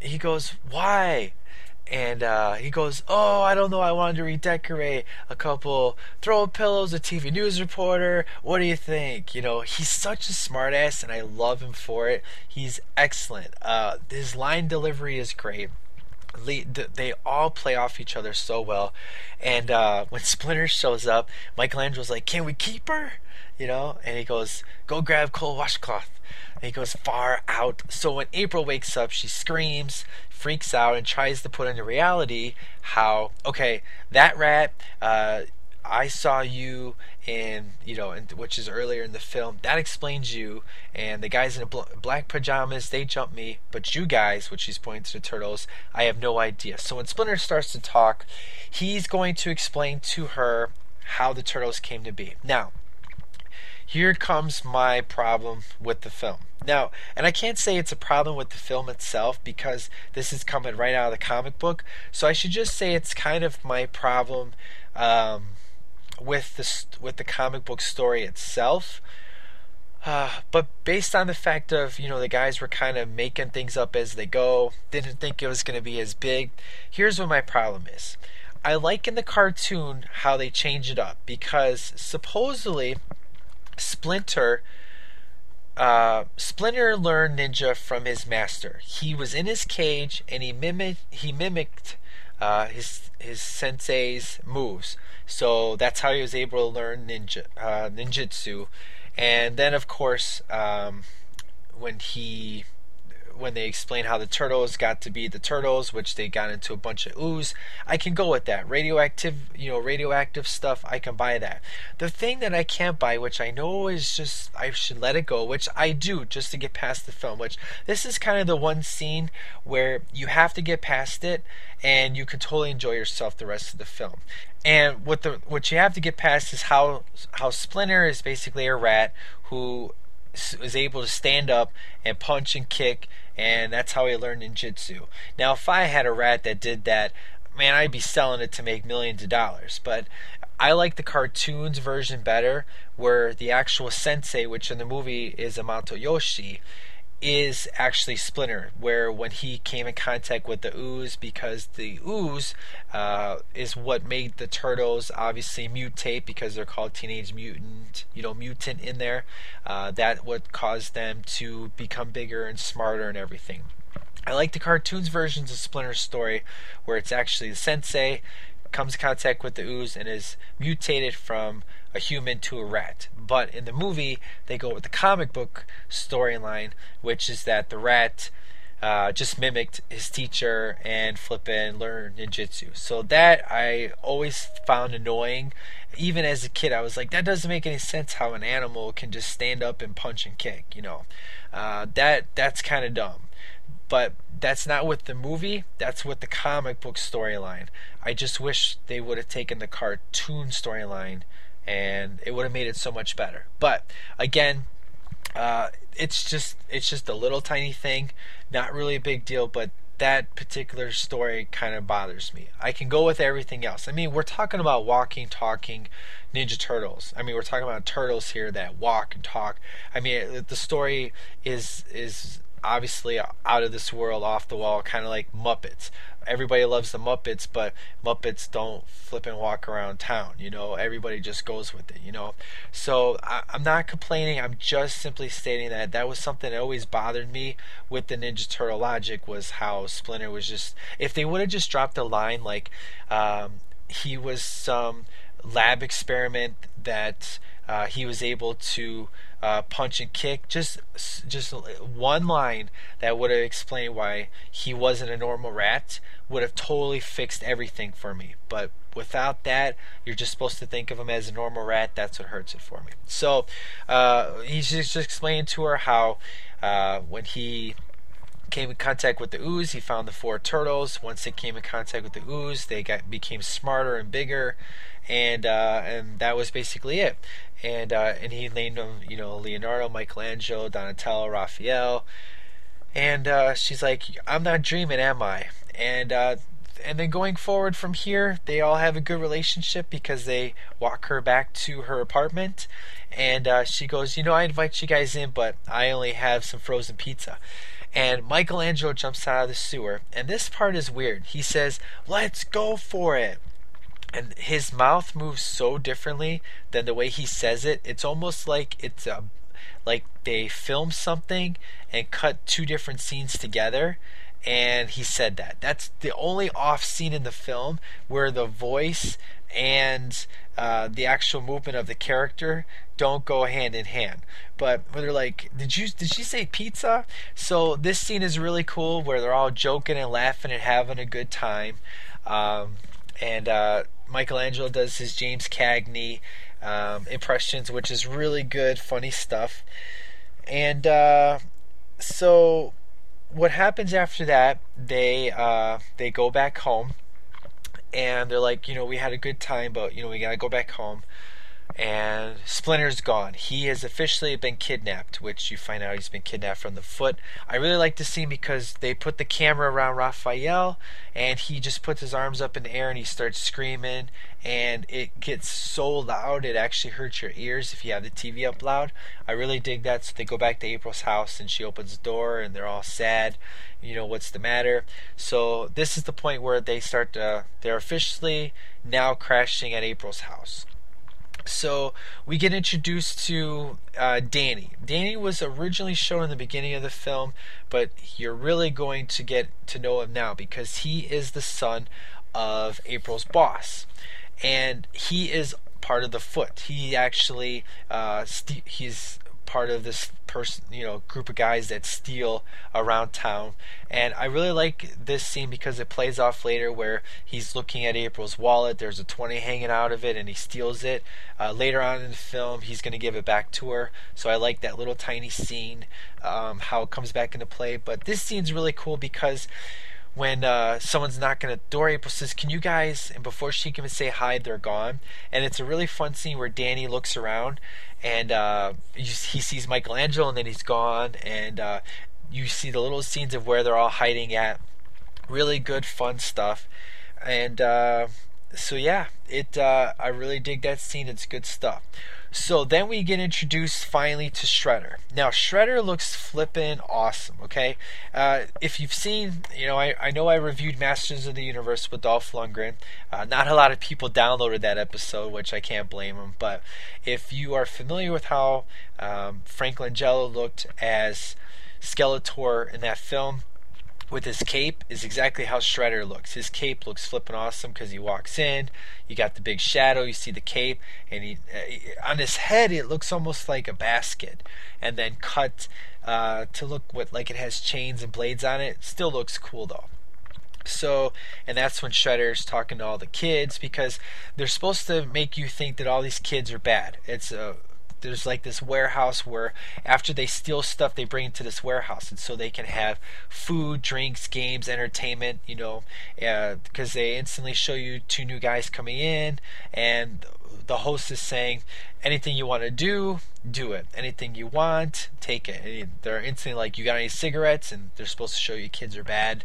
[SPEAKER 4] he goes, Why? And uh, he goes, "Oh, I don't know. I wanted to redecorate a couple throw pillows, a TV news reporter. What do you think?" You know, he's such a smartass, and I love him for it. He's excellent. Uh, his line delivery is great. They all play off each other so well. And uh, when Splinter shows up, Michelangelo's like, "Can we keep her?" You know, and he goes, "Go grab cold washcloth." And he goes far out. So when April wakes up, she screams, freaks out, and tries to put into reality how, okay, that rat, uh, I saw you in, you know, in, which is earlier in the film. That explains you. And the guys in bl- black pajamas, they jump me. But you guys, which he's pointing to the turtles, I have no idea. So when Splinter starts to talk, he's going to explain to her how the turtles came to be. Now, here comes my problem with the film. Now, and I can't say it's a problem with the film itself because this is coming right out of the comic book. So I should just say it's kind of my problem um, with the with the comic book story itself. Uh, but based on the fact of you know the guys were kind of making things up as they go, didn't think it was going to be as big. Here's what my problem is. I like in the cartoon how they change it up because supposedly Splinter uh, Splinter learned ninja from his master. He was in his cage and he mimicked he mimicked uh, his his sensei's moves. So that's how he was able to learn ninja uh, ninjutsu. And then, of course, um, when he when they explain how the turtles got to be the turtles, which they got into a bunch of ooze, I can go with that. Radioactive, you know, radioactive stuff, I can buy that. The thing that I can't buy, which I know is just I should let it go, which I do just to get past the film, which this is kind of the one scene where you have to get past it and you can totally enjoy yourself the rest of the film. And what the what you have to get past is how how Splinter is basically a rat who is able to stand up and punch and kick, and that's how he learned ninjutsu. Now, if I had a rat that did that, man, I'd be selling it to make millions of dollars. But I like the cartoons version better, where the actual sensei, which in the movie is Hamato Yoshi, is actually Splinter, where when he came in contact with the ooze, because the ooze uh, is what made the turtles obviously mutate because they're called teenage mutant, you know, mutant in there. Uh, that would cause them to become bigger and smarter and everything. I like the cartoons versions of Splinter's story, where it's actually the sensei comes in contact with the ooze and is mutated from a human to a rat. But in the movie, they go with the comic book storyline, which is that the rat uh, just mimicked his teacher and flippin' learned ninjutsu. So that I always found annoying. Even as a kid, I was like, that doesn't make any sense how an animal can just stand up and punch and kick. You know, uh, that that's kind of dumb. But that's not with the movie. That's with the comic book storyline. I just wish they would have taken the cartoon storyline and it would have made it so much better. But again, uh, it's just it's just a little tiny thing, not really a big deal, but that particular story kind of bothers me. I can go with everything else. I mean, we're talking about walking, talking Ninja Turtles. I mean, we're talking about turtles here that walk and talk. I mean, the story is is obviously out of this world, off the wall, kind of like Muppets everybody loves the Muppets, but Muppets don't flip and walk around town. You know, everybody just goes with it. You know, so I, am not complaining. I'm just simply stating that that was something that always bothered me with the Ninja Turtle logic was how Splinter was just. If they would have just dropped a line like um, he was some lab experiment that uh, he was able to uh, punch and kick. Just just one line that would have explained why he wasn't a normal rat would have totally fixed everything for me. But without that, you're just supposed to think of him as a normal rat. That's what hurts it for me. So uh, he's just explaining to her how uh, when he came in contact with the ooze, he found the four turtles. Once they came in contact with the ooze, they got became smarter and bigger, and uh, and that was basically it and uh, and he named them, you know, Leonardo, Michelangelo, Donatello, Raphael, and uh, she's like, "I'm not dreaming, am I?" And uh, and then going forward from here, they all have a good relationship because they walk her back to her apartment, and uh, she goes, "You know, I invite you guys in, but I only have some frozen pizza." And Michelangelo jumps out of the sewer, and this part is weird. He says, "Let's go for it." And his mouth moves so differently than the way he says it. It's almost like it's a like they filmed something and cut two different scenes together and he said that. That's the only off scene in the film where the voice and uh, the actual movement of the character don't go hand in hand. But where they're like, "Did you did she say pizza?" So this scene is really cool where they're all joking and laughing and having a good time. Um, and uh, Michelangelo does his James Cagney um, impressions, which is really good, funny stuff. And uh, so, what happens after that? They uh, they go back home, and they're like, you know, we had a good time, but you know, we gotta go back home and Splinter's gone. He has officially been kidnapped, which you find out he's been kidnapped from the foot. I really like the scene because they put the camera around Raphael and he just puts his arms up in the air and he starts screaming and it gets so loud it actually hurts your ears if you have the TV up loud. I really dig that. So they go back to April's house and she opens the door and they're all sad. You know, what's the matter? So this is the point where they start to, they're officially now crashing at April's house. So we get introduced to uh, Danny. Danny was originally shown in the beginning of the film, but you're really going to get to know him now because he is the son of April's boss, and he is part of the Foot. He actually uh, st- he's part of this person, you know, group of guys that steal around town. And I really like this scene because it plays off later where he's looking at April's wallet. There's a 20 hanging out of it and he steals it. Uh, later on in the film, he's going to give it back to her. So I like that little tiny scene, um, how it comes back into play. But this scene's really cool because when uh, someone's knocking at the door, April says, "Can you guys?" And before she can even say hi, they're gone. And it's a really fun scene where Danny looks around and uh, he sees Michelangelo, and then he's gone. And uh, you see the little scenes of where they're all hiding at. Really good, fun stuff. And uh, so yeah, it. Uh, I really dig that scene. It's good stuff. So then we get introduced finally to Shredder. Now Shredder looks flippin' awesome. Okay, uh, if you've seen, you know, I, I know I reviewed Masters of the Universe with Dolph Lundgren. Uh, not a lot of people downloaded that episode, which I can't blame them. But if you are familiar with how um, Frank Langella looked as Skeletor in that film, with his cape is exactly how Shredder looks. His cape looks flippin' awesome because he walks in. You got the big shadow. You see the cape, and he uh, on his head it looks almost like a basket, and then cut uh, to look what like it has chains and blades on it. Still looks cool though. So, and that's when Shredder's talking to all the kids because they're supposed to make you think that all these kids are bad. It's a there's like this warehouse where after they steal stuff they bring it to this warehouse. And so they can have food drinks games entertainment you know because uh, they instantly show you two new guys coming in and the host is saying anything you want to do do it. Anything you want take it. And they're instantly like you got any cigarettes? And they're supposed to show you kids are bad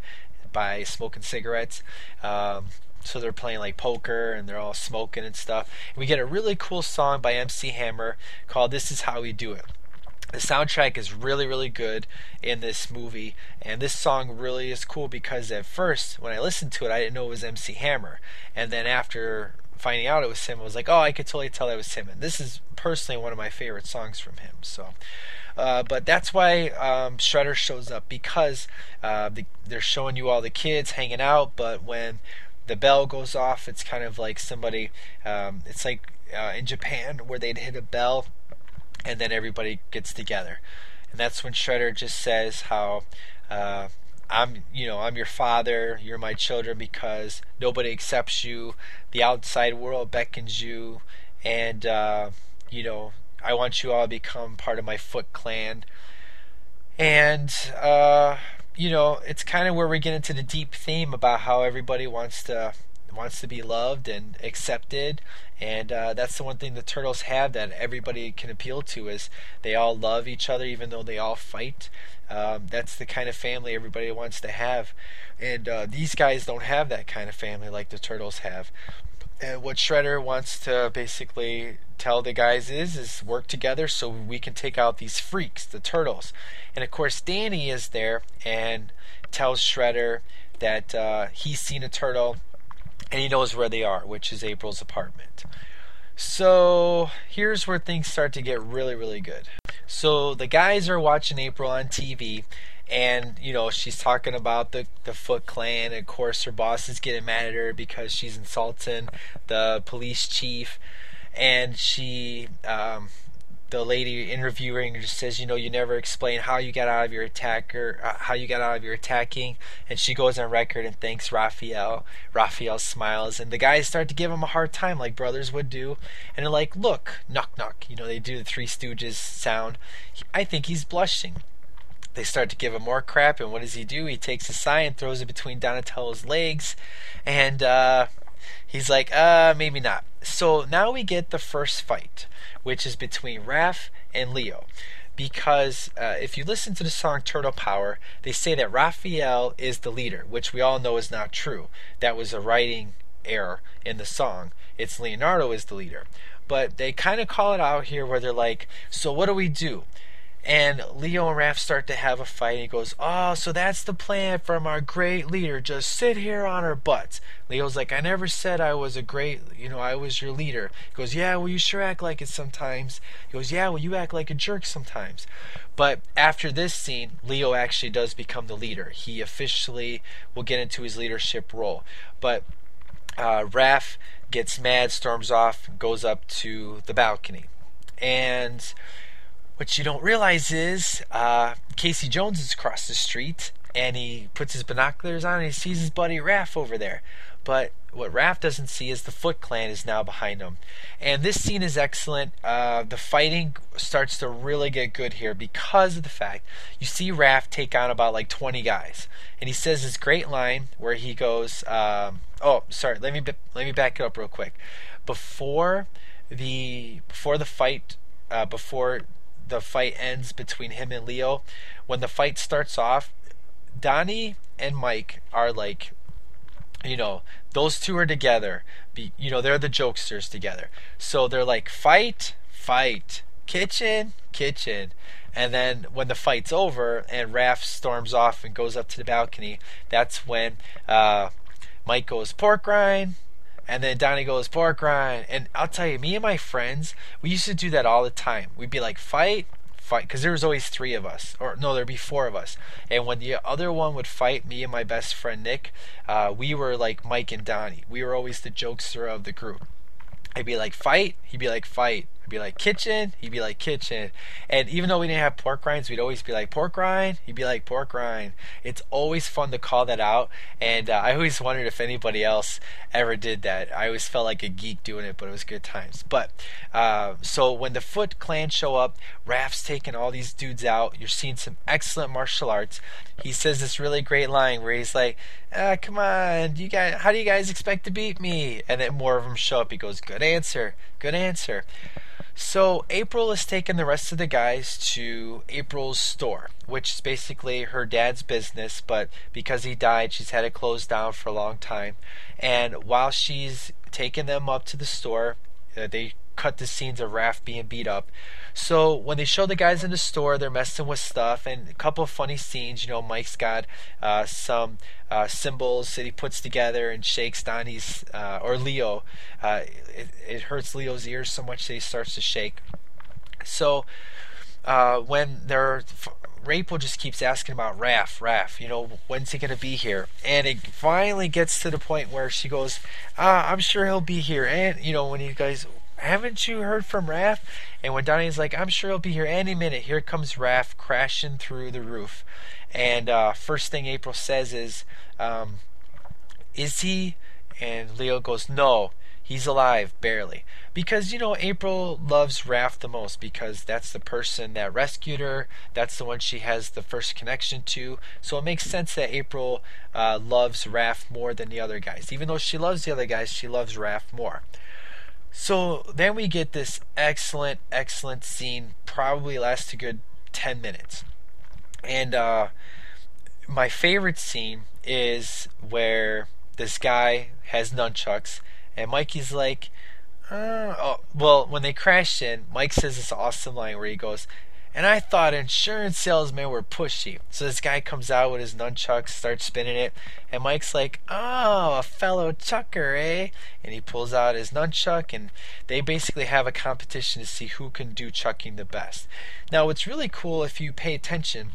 [SPEAKER 4] by smoking cigarettes. Um, so they're playing like poker and they're all smoking and stuff. And we get a really cool song by MC Hammer called This Is How We Do It. The soundtrack is really, really good in this movie, and this song really is cool because at first, when I listened to it, I didn't know it was MC Hammer, and then after finding out it was him, I was like, oh, I could totally tell it was him. And this is personally one of my favorite songs from him. So, uh, but that's why um, Shredder shows up because uh, the, they're showing you all the kids hanging out, but when the bell goes off. It's kind of like somebody. Um, it's like uh, in Japan where they'd hit a bell, and then everybody gets together, and that's when Shredder just says how. Uh, I'm, you know, I'm your father. You're my children because nobody accepts you. The outside world beckons you, and uh, you know, I want you all to become part of my Foot Clan. And uh, you know, it's kind of where we get into the deep theme about how everybody wants to wants to be loved and accepted. And uh, that's the one thing the turtles have that everybody can appeal to is they all love each other even though they all fight. Um, that's the kind of family everybody wants to have. And uh, these guys don't have that kind of family like the turtles have and what Shredder wants to basically tell the guys is is work together so we can take out these freaks, the turtles. And of course, Danny is there and tells Shredder that uh, he's seen a turtle and he knows where they are, which is April's apartment. So here's where things start to get really, really good. So the guys are watching April on TV, and you know she's talking about the the Foot Clan. And of course, her boss is getting mad at her because she's insulting the police chief, and she. Um, the lady interviewing just says, you know, you never explain how you got out of your attacker, uh, how you got out of your attacking, and she goes on record and thanks Raphael. Raphael smiles, and the guys start to give him a hard time, like brothers would do, and they're like, "Look, knock knock," you know, they do the Three Stooges sound. I think he's blushing. They start to give him more crap, and what does he do? He takes a sign and throws it between Donatello's legs, and uh, he's like, uh, maybe not. So now we get the first fight, which is between Raph and Leo. Because uh, if you listen to the song Turtle Power, they say that Raphael is the leader, which we all know is not true. That was a writing error in the song. It's Leonardo is the leader. But they kind of call it out here where they're like, so what do we do? And Leo and Raph start to have a fight. And he goes, Oh, so that's the plan from our great leader. Just sit here on our butts. Leo's like, I never said I was a great, you know, I was your leader. He goes, Yeah, well, you sure act like it sometimes. He goes, Yeah, well, you act like a jerk sometimes. But after this scene, Leo actually does become the leader. He officially will get into his leadership role. But uh, Raph gets mad, storms off, goes up to the balcony. And what you don't realize is uh, Casey Jones is across the street and he puts his binoculars on and he sees his buddy Raph over there. But what Raph doesn't see is the Foot Clan is now behind him. And this scene is excellent. Uh, the fighting starts to really get good here because of the fact you see Raph take on about like 20 guys. And he says this great line where he goes, um, oh, sorry, let me, let me back it up real quick. Before the, before the fight, uh, before the fight ends between him and Leo, when the fight starts off, Donnie and Mike are like you know those two are together. Be, you know they're the jokesters together. So they're like fight fight. Kitchen kitchen. And then when the fight's over and Raph storms off and goes up to the balcony that's when uh, Mike goes pork rind and then Donnie goes pork rind and I'll tell you me and my friends we used to do that all the time we'd be like fight fight because there was always three of us, or no, there'd be four of us. And when the other one would fight me and my best friend Nick, uh, we were like Mike and Donnie. We were always the jokester of the group. I'd be like fight, he'd be like fight. Be like kitchen, he'd be like kitchen. And even though we didn't have pork rinds, we'd always be like pork rind, he'd be like pork rind. It's always fun to call that out. And uh, I always wondered if anybody else ever did that. I always felt like a geek doing it, but it was good times. But uh, so when the Foot Clan show up, Raph's taking all these dudes out. You're seeing some excellent martial arts. He says this really great line where he's like, ah, "Come on, you guys, how do you guys expect to beat me?" And then more of them show up. He goes, "Good answer, good answer." So April has taken the rest of the guys to April's store, which is basically her dad's business, but because he died, she's had it closed down for a long time. And while she's taking them up to the store, uh, they cut the scenes of Raph being beat up. So when they show the guys in the store, they're messing with stuff and a couple of funny scenes. You know, Mike's got uh, some uh, cymbals that he puts together and shakes Donnie's uh, or Leo. Uh, it, it, hurts Leo's ears so much that he starts to shake. So uh, when they're April just keeps asking about Raph, Raph, you know, when's he going to be here? And it finally gets to the point where she goes, ah, I'm sure he'll be here. And, you know, when you guys, haven't you heard from Raph? And when Donnie's like, I'm sure he'll be here any minute, here comes Raph crashing through the roof. And uh, first thing April says is, um, Is he? And Leo goes, No, he's alive, barely. Because, you know, April loves Raph the most because that's the person that rescued her. That's the one she has the first connection to. So it makes sense that April uh, loves Raph more than the other guys. Even though she loves the other guys, she loves Raph more. So then we get this excellent, excellent scene. Probably lasts a good 10 minutes. And uh, my favorite scene is where this guy has nunchucks, and Mikey's like, uh, oh, well, when they crash in, Mike says this awesome line where he goes, and I thought insurance salesmen were pushy. So this guy comes out with his nunchucks, starts spinning it, and Mike's like, "Oh, a fellow chucker, eh?" And he pulls out his nunchuck, and they basically have a competition to see who can do chucking the best. Now, what's really cool if you pay attention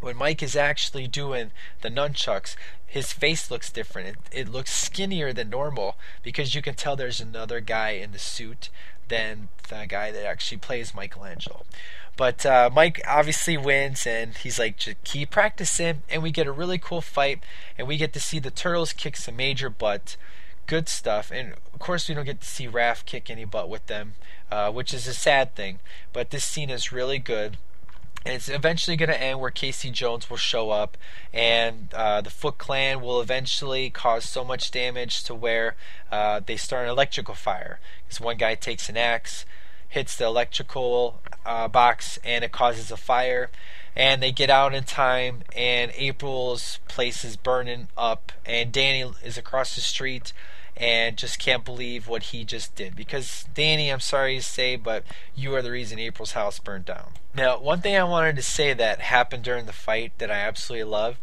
[SPEAKER 4] when Mike is actually doing the nunchucks, his face looks different. It, it, looks skinnier than normal because you can tell there's another guy in the suit than the guy that actually plays Michelangelo. But uh, Mike obviously wins, and he's like, just keep practicing. And we get a really cool fight, and we get to see the Turtles kick some major butt. Good stuff. And of course, we don't get to see Raph kick any butt with them, uh, which is a sad thing. But this scene is really good. And it's eventually going to end where Casey Jones will show up, and uh, the Foot Clan will eventually cause so much damage to where uh, they start an electrical fire. Because one guy takes an axe, hits the electrical uh, box and it causes a fire. And they get out in time, and April's place is burning up, and Danny is across the street, and just can't believe what he just did. Because Danny, I'm sorry to say, but you are the reason April's house burned down. Now, one thing I wanted to say that happened during the fight that I absolutely love.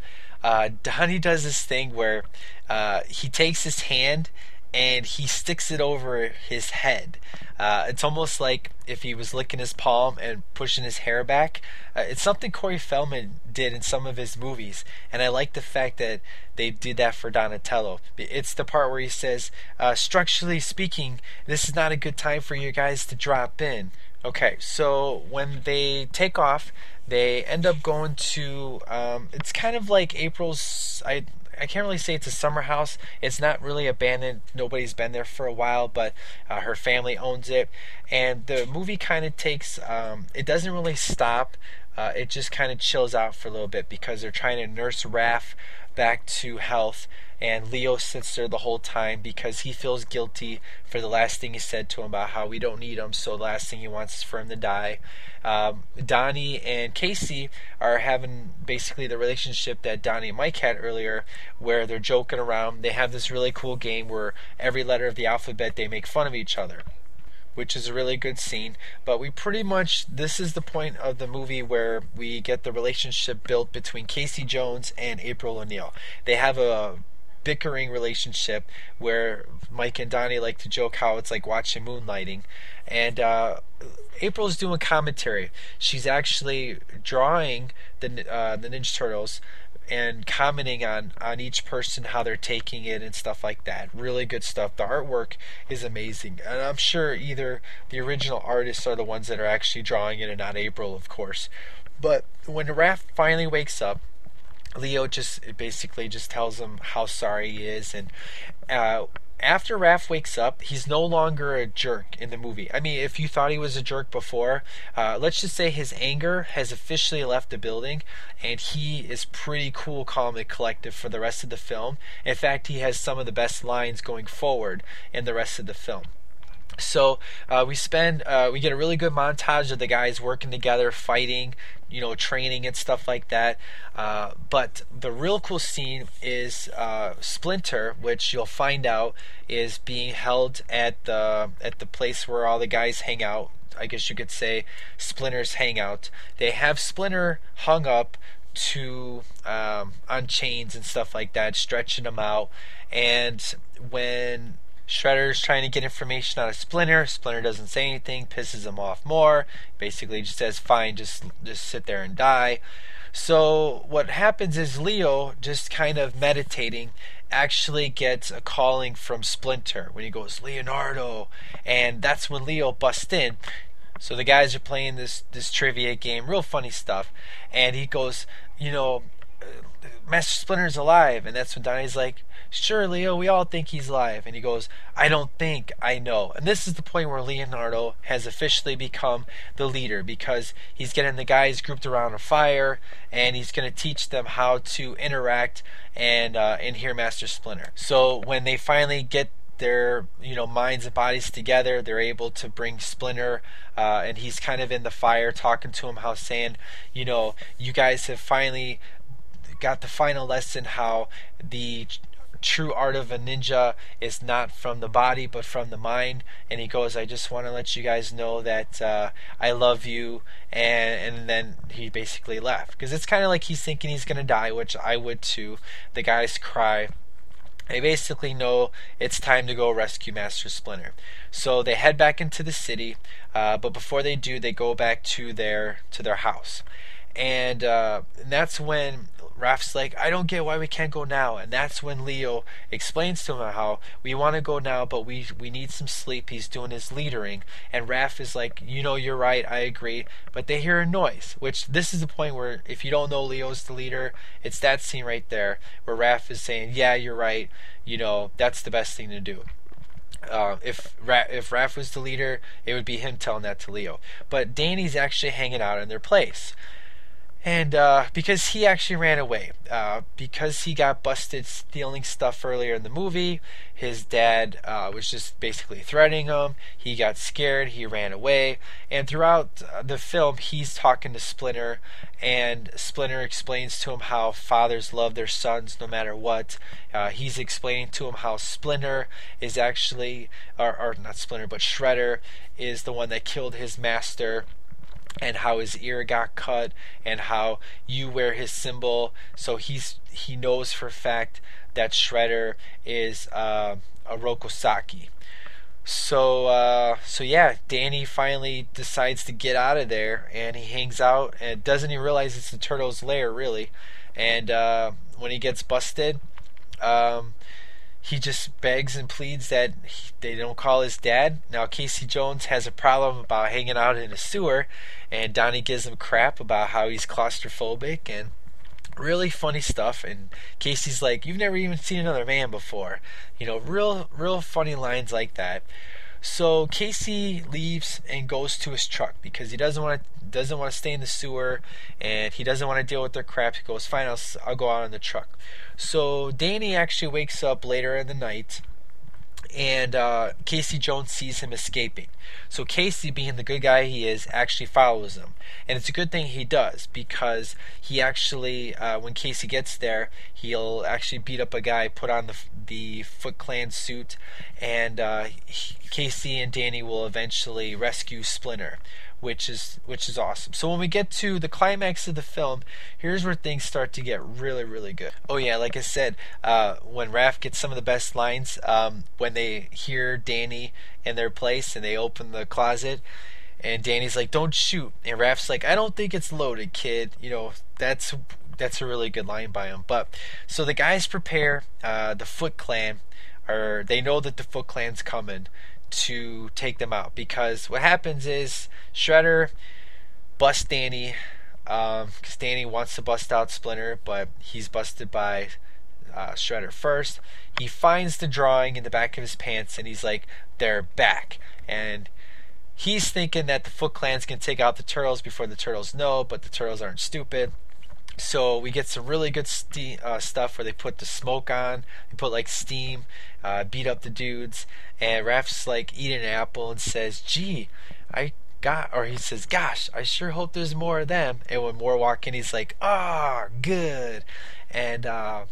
[SPEAKER 4] Uh, Donnie does this thing where uh, he takes his hand and he sticks it over his head. Uh, it's almost like if he was licking his palm and pushing his hair back. Uh, it's something Corey Feldman did in some of his movies, and I like the fact that they did that for Donatello. It's the part where he says, uh, structurally speaking, this is not a good time for you guys to drop in. Okay, so when they take off, they end up going to. Um, it's kind of like April's. I I can't really say it's a summer house. It's not really abandoned. Nobody's been there for a while, but uh, her family owns it. And the movie kind of takes. Um, it doesn't really stop. Uh, it just kind of chills out for a little bit because they're trying to nurse Raph back to health and Leo sits there the whole time because he feels guilty for the last thing he said to him about how we don't need him, so the last thing he wants is for him to die. Um, Donnie and Casey are having basically the relationship that Donnie and Mike had earlier, where they're joking around. They have this really cool game where every letter of the alphabet they make fun of each other which is a really good scene. But we pretty much, this is the point of the movie where we get the relationship built between Casey Jones and April O'Neil. They have a bickering relationship where Mike and Donnie like to joke how it's like watching moonlighting. And uh, April's doing commentary. She's actually drawing the uh, the Ninja Turtles and commenting on on each person how they're taking it and stuff like that. Really good stuff. The artwork is amazing, and I'm sure either the original artists are the ones that are actually drawing it, and not April, of course. But when Raph finally wakes up, Leo just basically just tells him how sorry he is, and uh, after Raph wakes up, he's no longer a jerk in the movie. I mean, if you thought he was a jerk before, uh, let's just say his anger has officially left the building, and he is pretty cool, calm, and collected for the rest of the film. In fact, he has some of the best lines going forward in the rest of the film. So uh, we spend, uh, we get a really good montage of the guys working together, fighting, you know, training and stuff like that. Uh, but the real cool scene is uh, Splinter, which you'll find out is being held at the at the place where all the guys hang out. I guess you could say Splinter's hangout. They have Splinter hung up to um, on chains and stuff like that, stretching them out. And when Shredder's trying to get information out of Splinter. Splinter doesn't say anything, pisses him off more. Basically, just says, "Fine, just just sit there and die." So what happens is Leo, just kind of meditating, actually gets a calling from Splinter when he goes Leonardo, and that's when Leo busts in. So the guys are playing this this trivia game, real funny stuff, and he goes, you know, Master Splinter's alive, and that's when Donnie's like, Sure, Leo, we all think he's alive. And he goes, I don't think, I know. And this is the point where Leonardo has officially become the leader because he's getting the guys grouped around a fire and he's going to teach them how to interact and, uh, and hear Master Splinter. So when they finally get their you know minds and bodies together they're able to bring splinter uh, and he's kind of in the fire talking to him how saying you know you guys have finally got the final lesson how the true art of a ninja is not from the body but from the mind. And he goes i just want to let you guys know that uh, i love you. And and then he basically left. Because it's kind of like he's thinking he's going to die which i would too. The guys cry. They basically know it's time to go rescue Master Splinter. So they head back into the city, uh, but before they do, they go back to their to their house, and, uh, and that's when Raph's like, I don't get why we can't go now. And that's when Leo explains to him how we want to go now, but we we need some sleep. He's doing his leadering. And Raph is like, you know, you're right. I agree. But they hear a noise, which this is the point where if you don't know Leo's the leader, it's that scene right there where Raph is saying, yeah, you're right. You know, that's the best thing to do. Uh, if Ra- if Raph was the leader, it would be him telling that to Leo. But Danny's actually hanging out in their place and uh, because he actually ran away, uh, because he got busted stealing stuff earlier in the movie, his dad uh, was just basically threatening him. He got scared, he ran away, and throughout uh, the film, he's talking to Splinter, and Splinter explains to him how fathers love their sons no matter what. Uh, he's explaining to him how Splinter is actually, or, or not Splinter, but Shredder is the one that killed his master and how his ear got cut and how you wear his symbol. So he's he knows for fact that shredder is uh, Oroku Saki. So uh, so yeah danny finally decides to get out of there and he hangs out and doesn't even realize it's the turtle's lair really. And uh, when he gets busted um, he just begs and pleads that he, they don't call his dad. Now, Casey Jones has a problem about hanging out in a sewer, and Donnie gives him crap about how he's claustrophobic and really funny stuff. And Casey's like, "You've never even seen another man before," you know, real, real funny lines like that. So Casey leaves and goes to his truck because he doesn't want to doesn't want to stay in the sewer and he doesn't want to deal with their crap. He goes, "Fine, I'll, I'll go out in the truck." So Danny actually wakes up later in the night and uh, Casey Jones sees him escaping. So Casey, being the good guy he is, actually follows him, and it's a good thing he does because he actually, uh, when Casey gets there, he'll actually beat up a guy, put on the the Foot Clan suit, and uh, he, Casey and Danny will eventually rescue Splinter which is which is awesome. So when we get to the climax of the film, here's where things start to get really really good. Oh yeah, like I said, uh, when Raph gets some of the best lines um, when they hear Danny in their place and they open the closet. And Danny's like, "Don't shoot," and Raph's like, "I don't think it's loaded, kid." You know, that's that's a really good line by him. But so the guys prepare. Uh, the Foot Clan, or they know that the Foot Clan's coming to take them out because what happens is Shredder busts Danny because um, Danny wants to bust out Splinter, but he's busted by uh, Shredder first. He finds the drawing in the back of his pants and he's like, they're back. And he's thinking that the Foot Clan's can take out the Turtles before the Turtles know, but the Turtles aren't stupid. So we get some really good uh, stuff where they put the smoke on, they put like steam, uh, beat up the dudes, and Raph's like eating an apple and says, "Gee, I got," or he says, "Gosh, I sure hope there's more of them." And when more walk in, he's like, "Ah, oh, good," and uh,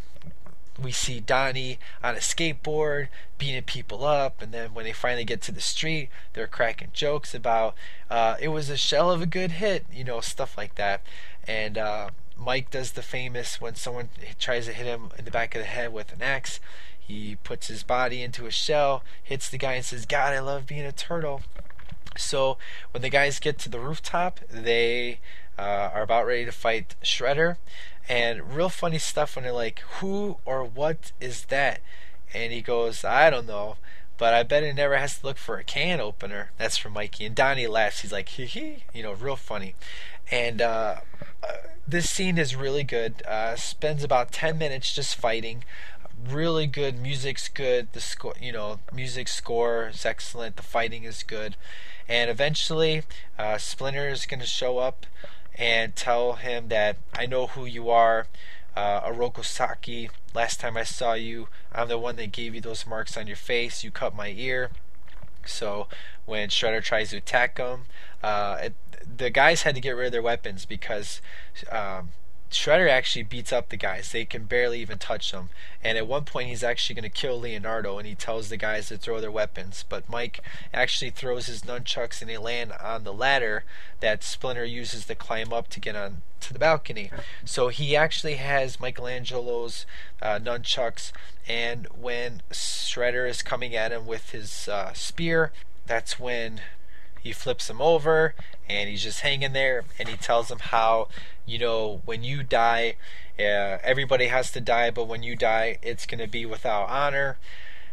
[SPEAKER 4] we see Donnie on a skateboard beating people up, and then when they finally get to the street, they're cracking jokes about uh, it was a shell of a good hit, you know, stuff like that, and uh, Mike does the famous when someone tries to hit him in the back of the head with an axe. He puts his body into a shell, hits the guy, and says, God, I love being a turtle. So when the guys get to the rooftop, they uh, are about ready to fight Shredder. And real funny stuff when they're like, Who or what is that? And he goes, I don't know but I bet it never has to look for a can opener. That's from Mikey. And Donnie laughs. He's like, hee hee, you know, real funny. And uh, uh, this scene is really good. Uh, spends about 10 minutes just fighting. Really good. Music's good. The score, you know, music score is excellent. The fighting is good. And eventually, uh, Splinter is going to show up and tell him that I know who you are. Uh, Oroku Saki, last time I saw you, I'm the one that gave you those marks on your face. You cut my ear. So when Shredder tries to attack him, uh, it, the guys had to get rid of their weapons because um, Shredder actually beats up the guys. They can barely even touch them. And at one point, he's actually going to kill Leonardo, and he tells the guys to throw their weapons. But Mike actually throws his nunchucks, and they land on the ladder that Splinter uses to climb up to get on to the balcony. So he actually has Michelangelo's uh, nunchucks, and when Shredder is coming at him with his uh, spear, that's when he flips him over and he's just hanging there and he tells him how you know when you die uh, everybody has to die but when you die it's going to be without honor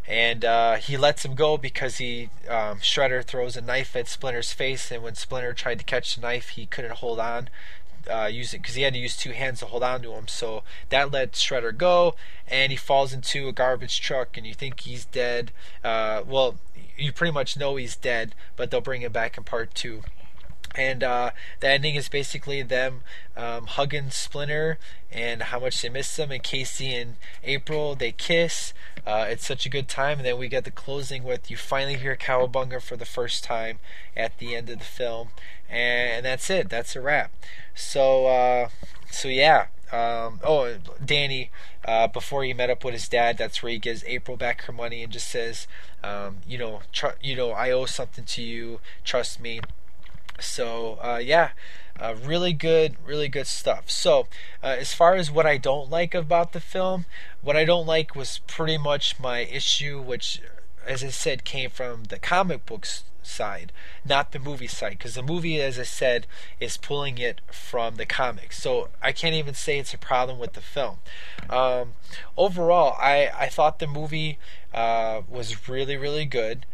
[SPEAKER 4] and uh, he lets him go because he um, shredder throws a knife at splinter's face and when splinter tried to catch the knife he couldn't hold on uh, using because he had to use two hands to hold on to him. So that let Shredder go, and he falls into a garbage truck, and you think he's dead. Uh, well, you pretty much know he's dead, but they'll bring him back in part two. and uh, the ending is basically them um, hugging Splinter and how much they miss them. And Casey and April they kiss. Uh, it's such a good time. And then we get the closing with you finally hear Cowabunga for the first time at the end of the film, and, that's it. That's a wrap. So uh, so yeah. Um, oh, Danny, uh, before he met up with his dad, that's where he gives April back her money and just says, um, you know, tr- you know, I owe something to you. Trust me. So uh, yeah, uh, really good, really good stuff. So uh, as far as what I don't like about the film, what I don't like was pretty much my issue, which, as I said, came from the comic books side, not the movie side, because the movie, as I said, is pulling it from the comics. So I can't even say it's a problem with the film. Um, overall, I I thought the movie uh, was really really good.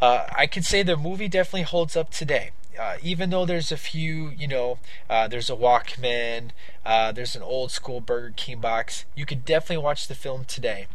[SPEAKER 4] Uh, I could say the movie definitely holds up today uh, even though there's a few, you know, uh, there's a Walkman, uh, there's an old school Burger King box, you could definitely watch the film today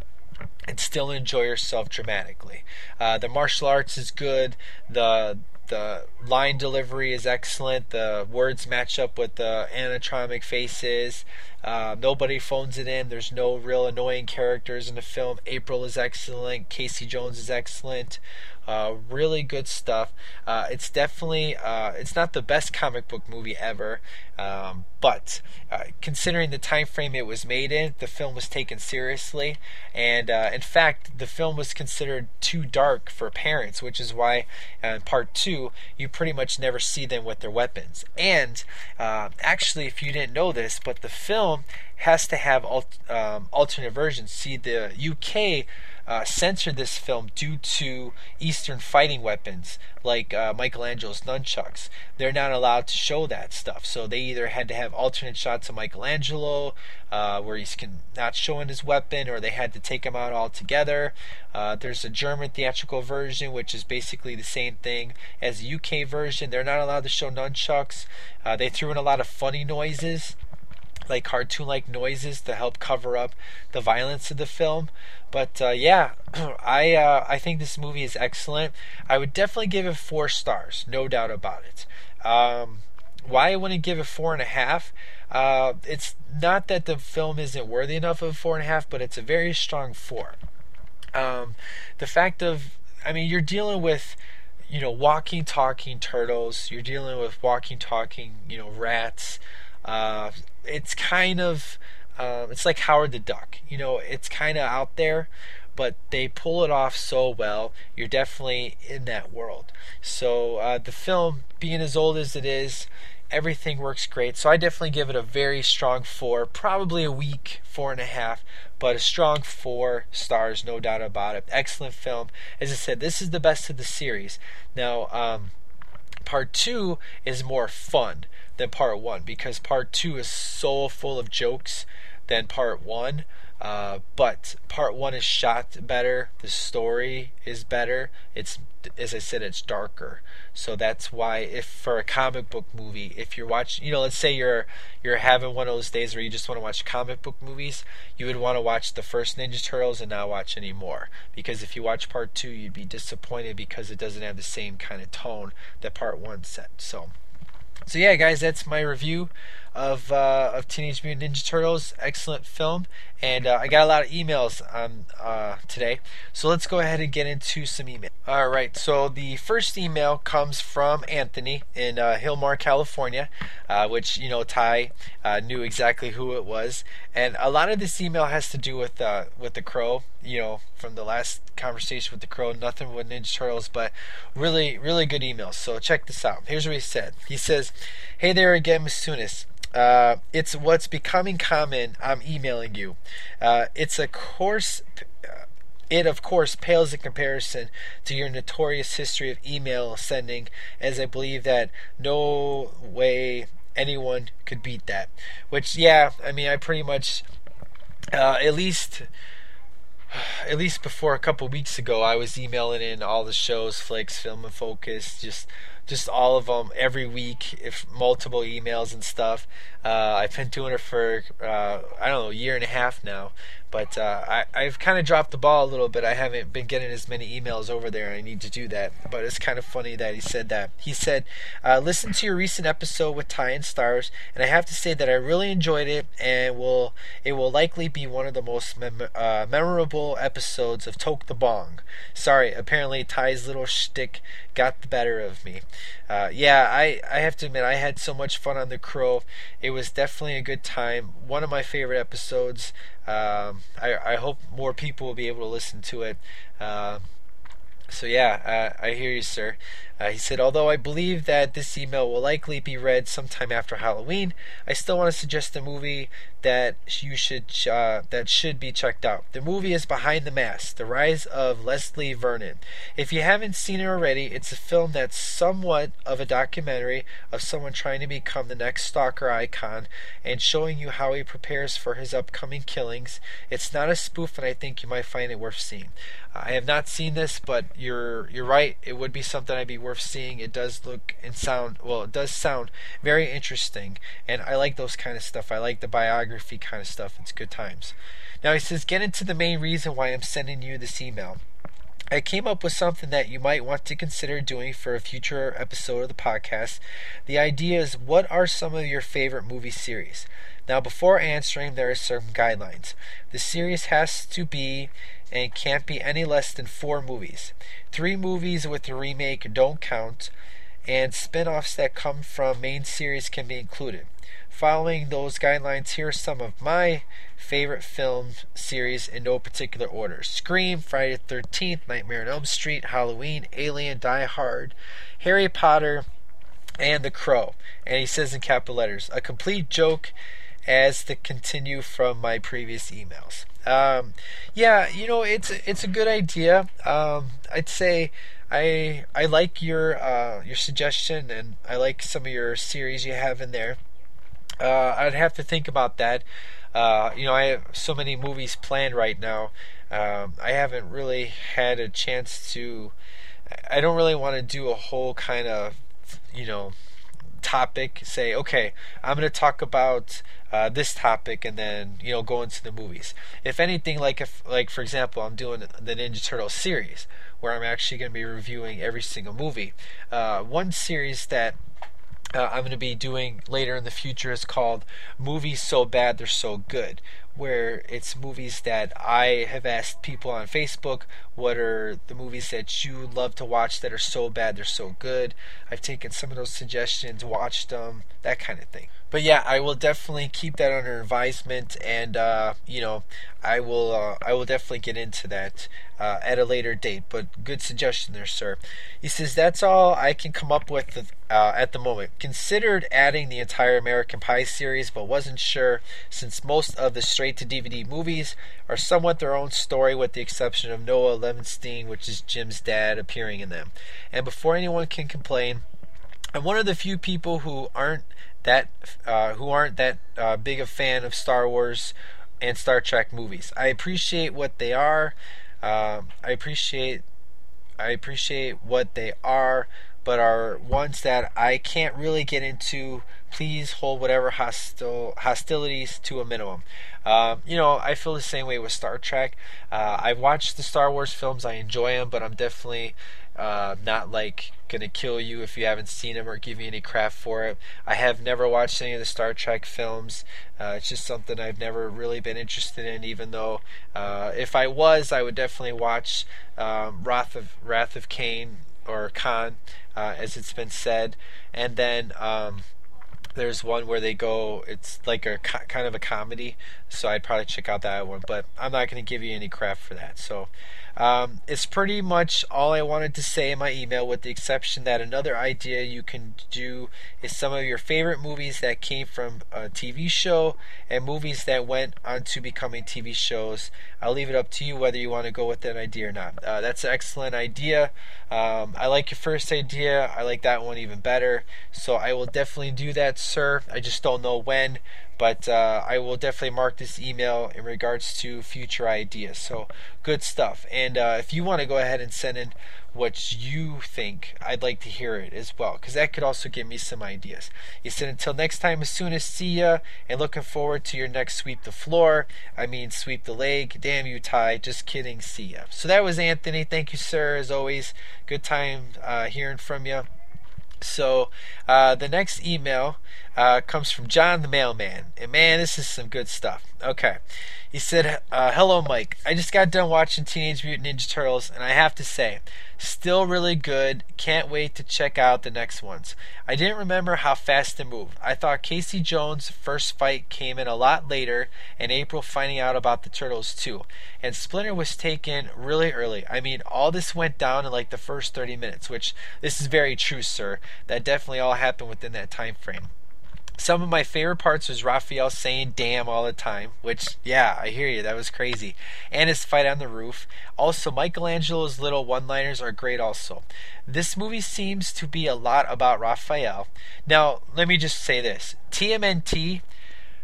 [SPEAKER 4] and still enjoy yourself dramatically. Uh, the martial arts is good. The the line delivery is excellent. The words match up with the animatronic faces. Uh, nobody phones it in. There's no real annoying characters in the film. April is excellent. Casey Jones is excellent. Uh, really good stuff. Uh, it's definitely uh, it's not the best comic book movie ever, um, but uh, considering the time frame it was made in, the film was taken seriously, and uh, in fact, the film was considered too dark for parents, which is why in part two you pretty much never see them with their weapons. And actually, if you didn't know this, but the film has to have um, alternate versions. See, the UK uh, censored this film due to Eastern fighting weapons like uh, Michelangelo's nunchucks. They're not allowed to show that stuff, so they either had to have alternate shots of Michelangelo uh, where he's can, not showing his weapon, or they had to take him out altogether. Uh, there's a German theatrical version, which is basically the same thing as the UK version. They're not allowed to show nunchucks. Uh, they threw in a lot of funny noises like cartoon like noises to help cover up the violence of the film. But uh, yeah, I uh, I think this movie is excellent. I would definitely give it four stars, no doubt about it. Um, why I wouldn't give it four and a half? Uh, it's not that the film isn't worthy enough of four and a half, but it's a very strong four. Um, the fact of, I mean, you're dealing with you know, walking, talking turtles. You're dealing with walking, talking, you know, rats. Uh, it's kind of uh, it's like Howard the Duck. You know, it's kind of out there, but they pull it off so well. You're definitely in that world. So uh, the film, being as old as it is, everything works great. So I definitely give it a very strong four, probably a weak four and a half, but a strong four stars, no doubt about it. Excellent film. As I said, this is the best of the series. Now, um, part two is more fun than part one because part two is so full of jokes than part one. Uh, but part one is shot better. The story is better. It's as I said, it's darker. So that's why, if for a comic book movie, if you're watching, you know, let's say you're you're having one of those days where you just want to watch comic book movies, you would want to watch the first Ninja Turtles and not watch any more. Because if you watch part two, you'd be disappointed because it doesn't have the same kind of tone that part one set. So. So yeah, guys, that's my review of uh, of Teenage Mutant Ninja Turtles. Excellent film, and uh, I got a lot of emails on uh, today. So let's go ahead and get into some email. All right. So the first email comes from Anthony in uh, Hilmar, California, uh, which you know Ty uh, knew exactly who it was, and a lot of this email has to do with with the Crow. You know, from the last conversation with the Crow, nothing with Ninja Turtles, but really, really good emails. So check this out. Here's what he said. He says, "Hey there again, Masunis. Uh, it's what's becoming common. I'm emailing you. Uh, it's a course. Uh, it of course pales in comparison to your notorious history of email sending, as I believe that no way anyone could beat that. Which, yeah, I mean, I pretty much, uh, at least at least before a couple weeks ago, I was emailing in all the shows, Flicks, Film and Focus, just just all of them every week, if multiple emails and stuff. Uh, I've been doing it for uh, I don't know a year and a half now, but uh, I, I've kind of dropped the ball a little bit. I haven't been getting as many emails over there. I need to do that. But it's kind of funny that he said that. He said, uh, "Listen to your recent episode with Ty and Stars, and I have to say that I really enjoyed it, and will it will likely be one of the most mem- uh, memorable episodes of Toke the Bong." Sorry, apparently Ty's little shtick got the better of me. Uh, yeah, I, I have to admit, I had so much fun on The Crow. It was definitely a good time. One of my favorite episodes. Um, I, I hope more people will be able to listen to it. Uh, so yeah, uh, I hear you, sir. Uh, he said, although I believe that this email will likely be read sometime after Halloween, I still want to suggest a movie that you should uh, that should be checked out. The movie is Behind the Mask: The Rise of Leslie Vernon. If you haven't seen it already, it's a film that's somewhat of a documentary of someone trying to become the next stalker icon and showing you how he prepares for his upcoming killings. It's not a spoof, and I think you might find it worth seeing. I have not seen this, but you're you're right. It would be something I'd be worth seeing. It does look and sound well. It does sound very interesting, and I like those kind of stuff. I like the biography kind of stuff. It's good times. Now he says, get into the main reason why I'm sending you this email. I came up with something that you might want to consider doing for a future episode of the podcast. The idea is what are some of your favorite movie series? Now, before answering, there are some guidelines. The series has to be and can't be any less than four movies. Three movies with a remake don't count, and spin offs that come from main series can be included. Following those guidelines, here are some of my favorite film series in no particular order Scream, Friday the 13th, Nightmare on Elm Street, Halloween, Alien, Die Hard, Harry Potter, and The Crow. And he says in capital letters, a complete joke as to continue from my previous emails. Um, yeah, you know, it's it's a good idea. Um, I'd say I I like your uh, your suggestion, and I like some of your series you have in there. Uh, I'd have to think about that. Uh, you know, I have so many movies planned right now. Um, I haven't really had a chance to. I don't really want to do a whole kind of, you know, topic. Say, okay, I'm going to talk about uh, this topic and then you know go into the movies. If anything, like if like for example, I'm doing the Ninja Turtles series where I'm actually going to be reviewing every single movie. Uh, one series that uh, I'm going to be doing later in the future is called Movies So Bad They're So Good, where it's movies that I have asked people on Facebook what are the movies that you love to watch that are so bad they're so good. I've taken some of those suggestions, watched them, that kind of thing. But yeah, I will definitely keep that under advisement, and uh, you know, I will uh, I will definitely get into that uh, at a later date. But good suggestion there, sir. He says that's all I can come up with uh, at the moment. Considered adding the entire American Pie series, but wasn't sure since most of the straight to DVD movies are somewhat their own story, with the exception of Noah Levenstein, which is Jim's dad, appearing in them. And before anyone can complain, I'm one of the few people who aren't that uh, who aren't that uh, big a fan of Star Wars and Star Trek movies. I appreciate what they are. Uh, I appreciate I appreciate what they are, but are ones that I can't really get into. Please hold whatever hostil hostilities to a minimum. Um, you know, I feel the same way with Star Trek. Uh, I've watched the Star Wars films. I enjoy them, but I'm definitely uh, not like gonna kill you if you haven't seen them or give you any crap for it. I have never watched any of the Star Trek films. Uh, it's just something I've never really been interested in. Even though uh, if I was, I would definitely watch um, Wrath of Wrath of Kane or Khan, uh, as it's been said, and then. Um, there's one where they go it's like a kind of a comedy so i'd probably check out that one but i'm not going to give you any crap for that so um, it's pretty much all I wanted to say in my email, with the exception that another idea you can do is some of your favorite movies that came from a TV show and movies that went on to becoming TV shows. I'll leave it up to you whether you want to go with that idea or not. Uh, that's an excellent idea. Um, I like your first idea. I like that one even better. So I will definitely do that, sir. I just don't know when but uh, I will definitely mark this email in regards to future ideas. So good stuff. And uh, if you want to go ahead and send in what you think, I'd like to hear it as well, because that could also give me some ideas. He said, until next time, as soon as see ya, and looking forward to your next sweep the floor. I mean, sweep the leg. Damn you, Ty. Just kidding. See ya. So that was Anthony. Thank you, sir. As always, good time uh, hearing from you. So uh, the next email uh, comes from John the mailman, and man, this is some good stuff. Okay, he said, uh, "Hello, Mike. I just got done watching Teenage Mutant Ninja Turtles, and I have to say, still really good. Can't wait to check out the next ones. I didn't remember how fast they moved. I thought Casey Jones' first fight came in a lot later, and April finding out about the Turtles too. And Splinter was taken really early. I mean, all this went down in like the first 30 minutes, which this is very true, sir. That definitely all happened within that time frame." Some of my favorite parts was Raphael saying damn all the time, which, yeah, I hear you, that was crazy. And his fight on the roof. Also, Michelangelo's little one liners are great, also. This movie seems to be a lot about Raphael. Now, let me just say this TMNT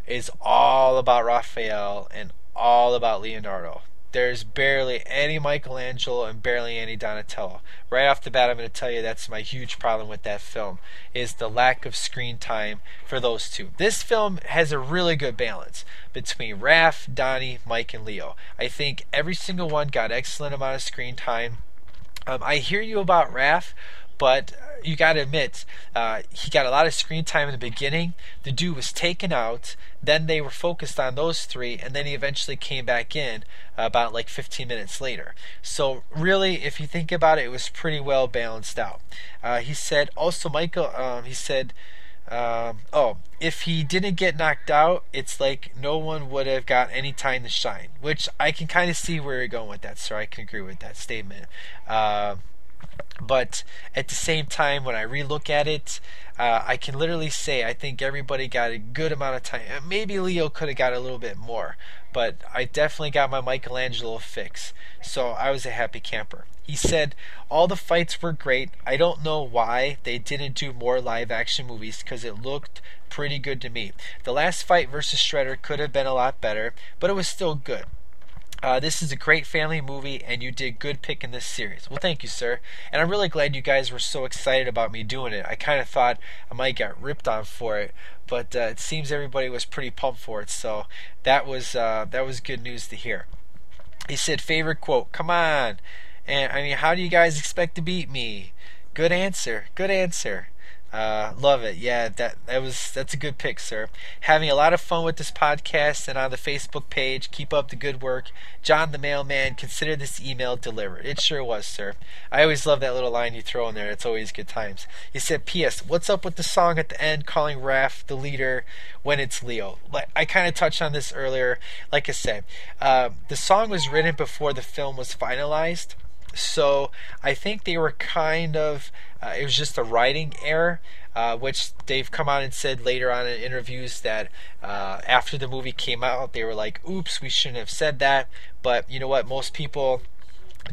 [SPEAKER 4] is all about Raphael and all about Leonardo there's barely any Michelangelo and barely any Donatello. Right off the bat, I'm going to tell you that's my huge problem with that film is the lack of screen time for those two. This film has a really good balance between Raph, Donnie, Mike, and Leo. I think every single one got excellent amount of screen time. Um, I hear you about Raph, but you got to admit, uh, he got a lot of screen time in the beginning. The dude was taken out. Then they were focused on those three, and then he eventually came back in about like 15 minutes later. So, really, if you think about it, it was pretty well balanced out. Uh, he said, also, Michael, um, he said, um, oh, if he didn't get knocked out, it's like no one would have got any time to shine, which I can kind of see where you're going with that, sir. I can agree with that statement. Uh, but at the same time, when I relook at it, uh, I can literally say I think everybody got a good amount of time. Maybe Leo could have got a little bit more, but I definitely got my Michelangelo fix. So I was a happy camper. He said all the fights were great. I don't know why they didn't do more live action movies because it looked pretty good to me. The last fight versus Shredder could have been a lot better, but it was still good. Uh, this is a great family movie, and you did good pick in this series. Well, thank you, sir. And I'm really glad you guys were so excited about me doing it. I kind of thought I might get ripped on for it, but uh, it seems everybody was pretty pumped for it. So that was uh, that was good news to hear. He said, "Favorite quote? Come on." And I mean, how do you guys expect to beat me? Good answer. Good answer. Uh, love it. Yeah, that that was that's a good pick, sir. Having a lot of fun with this podcast and on the Facebook page. Keep up the good work, John the mailman. Consider this email delivered. It sure was, sir. I always love that little line you throw in there. It's always good times. He said, "P.S. What's up with the song at the end calling Raph the leader when it's Leo?" Like I kind of touched on this earlier. Like I said, uh, the song was written before the film was finalized. So I think they were kind of, uh, it was just a writing error, uh, which they've come out and said later on in interviews that uh, after the movie came out, they were like, oops, we shouldn't have said that. But you know what? Most people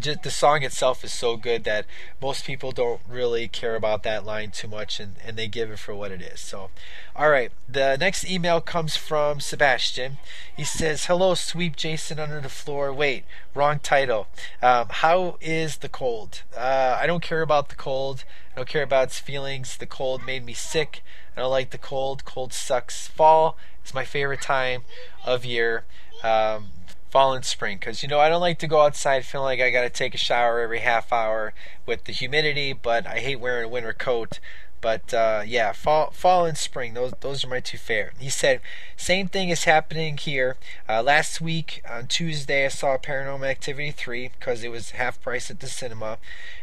[SPEAKER 4] just the song itself is so good that most people don't really care about that line too much and, and they give it for what it is. So, all right, the next email comes from Sebastian. He says, Hello, sweep Jason under the floor. Wait, wrong title. Um, how is the cold? Uh, I don't care about the cold. I don't care about its feelings. The cold made me sick. I don't like the cold. Cold sucks. Fall is my favorite time of year. Um, fall and spring because you know I don't like to go outside feeling like I got to take a shower every half hour with the humidity, but I hate wearing a winter coat. But uh, yeah, fall, fall and spring, those those are my two favorite. He said, same thing is happening here. Uh, last week on Tuesday, I saw Paranormal Activity 3 because it was half price at the cinema,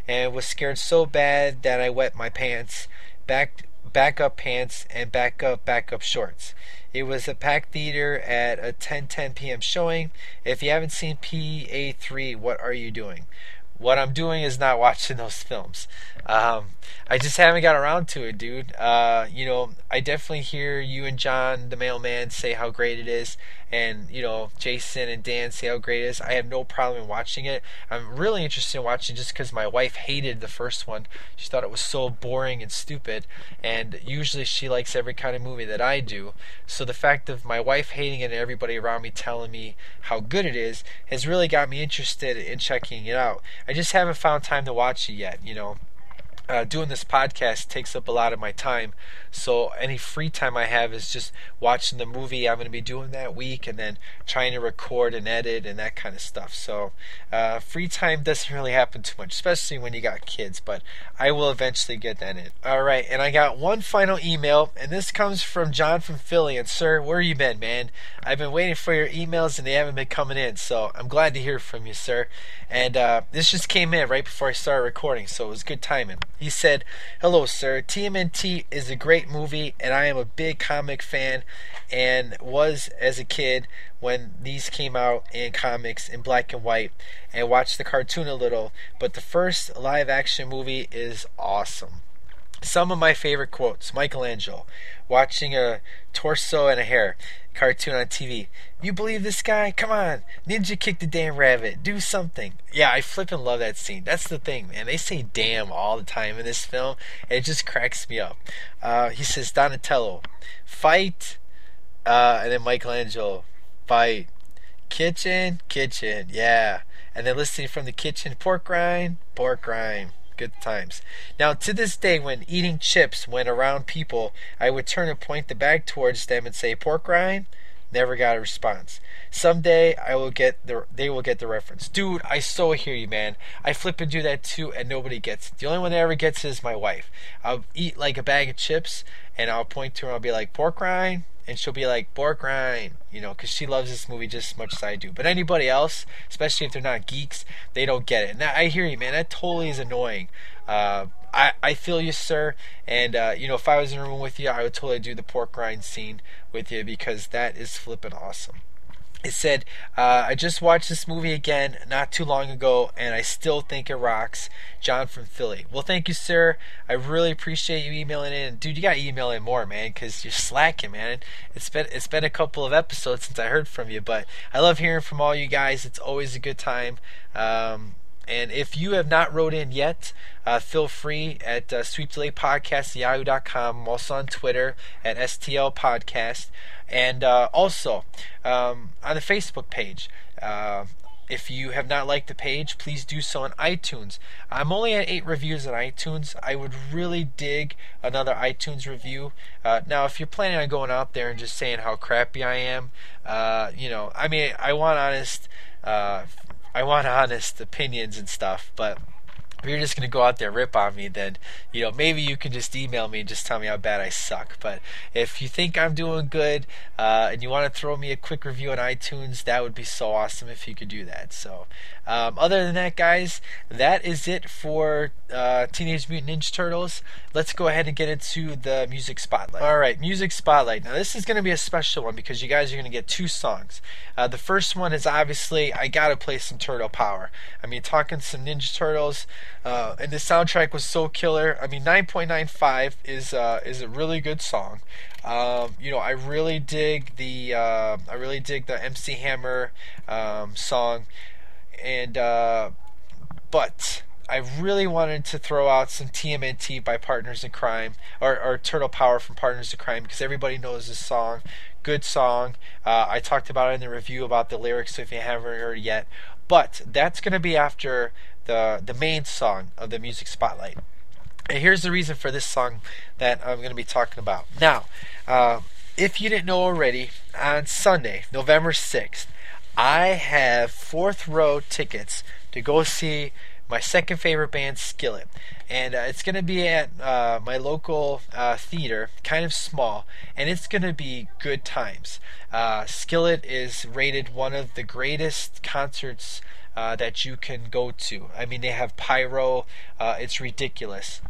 [SPEAKER 4] and was scared so bad that I wet my pants, back back up pants, and backup backup shorts. It was a packed theater at a 10:10 p.m. showing. If you haven't seen PA3, what are you doing? what I'm doing is not watching those films. Um, I just haven't got around to it, dude. Uh, you know, I definitely hear you and John, the mailman, say how great it is, and you know, Jason and Dan say how great it is. I have no problem in watching it. I'm really interested in watching just because my wife hated the first one. She thought it was so boring and stupid, and usually she likes every kind of movie that I do. So the fact of my wife hating it and everybody around me telling me how good it is has really got me interested in checking it out. I just haven't found time to watch it yet, you know uh, doing this podcast takes up a lot of my time. So any free time I have is just watching the movie I'm going to be doing that week, and then trying to record and edit and that kind of stuff. So uh, free time doesn't really happen too much, especially when you got kids. But I will eventually get that in. All right, and I got one final email, and this comes from John from Philly. And sir, where you been, man? I've been waiting for your emails, and they haven't been coming in. So I'm glad to hear from you, sir. And uh, this just came in right before I started recording, so it was good timing. He said, Hello, sir. TMNT is a great movie, and I am a big comic fan and was as a kid when these came out in comics in black and white and watched the cartoon a little. But the first live action movie is awesome. Some of my favorite quotes Michelangelo, watching a tortoise and a hare cartoon on TV. You believe this guy? Come on, ninja kick the damn rabbit. Do something. Yeah, I flip and love that scene. That's the thing, man. They say damn all the time in this film. And it just cracks me up. Uh, he says Donatello, fight, uh, and then Michelangelo, fight. Kitchen, kitchen, yeah. And then listening from the kitchen, pork rind, pork rind good times. Now, to this day, when eating chips went around people, I would turn and point the bag towards them and say, "Pork rind." Never got a response. Someday I will get the they will get the reference. Dude, I so hear you, man. I flip and do that too, and nobody gets it. The only one that ever gets it is my wife. I'll eat like a bag of chips, and I'll point to her. and I'll be like, "Pork rind," and she'll be like pork rind, you know, because she loves this movie just as much as I do. But anybody else, especially if they're not geeks, they don't get it. Now I hear you, man. That totally is annoying. Uh, I, I feel you, sir. And, uh, you know, if I was in a room with you, I would totally do the pork rind scene with you because that is flippin' awesome. It said, uh, I just watched this movie again not too long ago, and I still think it rocks. John from Philly. Well, thank you, sir. I really appreciate you emailing in. Dude, you got to email in more, man, because you're slacking, man. It's been it's been a couple of episodes since I heard from you, but I love hearing from all you guys. It's always a good time. Um, and if you have not wrote in yet, uh, feel free at uh, sweepthelegpodcast.yahoo.com. I'm also on Twitter at STL Podcast. And uh, also um, on the Facebook page. Uh, if you have not liked the page, please do so on iTunes. I'm only at eight reviews on iTunes. I would really dig another iTunes review. Uh, now, if you're planning on going out there and just saying how crappy I am, uh, you know, I mean, I want honest, uh, I want honest opinions and stuff, but if you're just going to go out there rip on me, then you know maybe you can just email me and just tell me how bad I suck. But if you think I'm doing good uh, and you want to throw me a quick review on iTunes, that would be so awesome if you could do that. So, um, other than that, guys, that is it for uh, Teenage Mutant Ninja Turtles. Let's go ahead and get into the music spotlight. All right, music spotlight. Now this is going to be a special one because you guys are going to get two songs. Uh, the first one is obviously I gotta play some Turtle Power. I mean, talking some Ninja Turtles. Uh, and the soundtrack was so killer. I mean, 9.95 is uh, is a really good song. Um, you know, I really dig the uh, I really dig the MC Hammer um, song, and uh, but I really wanted to throw out some TMNT by Partners in Kryme or, or Turtle Power from Partners in Kryme because everybody knows this song. Good song. Uh, I talked about it in the review about the lyrics, so if you haven't heard it yet. But that's going to be after the the main song of the music spotlight. And here's the reason for this song that I'm going to be talking about. Now, uh, if you didn't know already, on Sunday, November 6th, I have fourth row tickets to go see my second favorite band, Skillet. And uh, it's going to be at uh, my local uh, theater, kind of small, and it's going to be good times. Uh, Skillet is rated one of the greatest concerts uh, that you can go to. I mean, they have pyro, uh, it's ridiculous.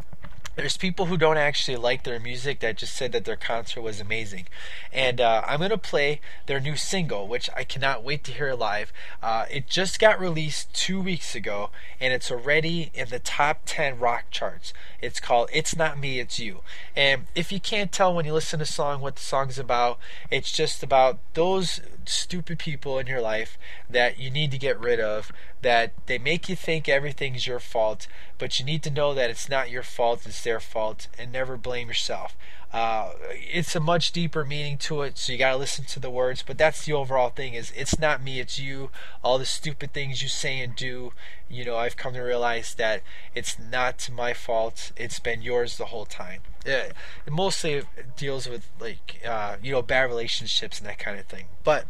[SPEAKER 4] there's people who don't actually like their music that just said that their concert was amazing. And uh, I'm going to play their new single, which I cannot wait to hear live. Uh, it just got released two weeks ago, and it's already in the top 10 rock charts. It's called It's Not Me, It's You. And if you can't tell when you listen to the song what the song's about, it's just about those stupid people in your life that you need to get rid of, that they make you think everything's your fault, but you need to know that it's not your fault, it's their fault, and never blame yourself. Uh, it's a much deeper meaning to it, so you gotta listen to the words. But that's the overall thing: is it's not me, it's you. All the stupid things you say and do, you know, I've come to realize that it's not my fault. It's been yours the whole time. It mostly deals with like uh, you know bad relationships and that kind of thing. But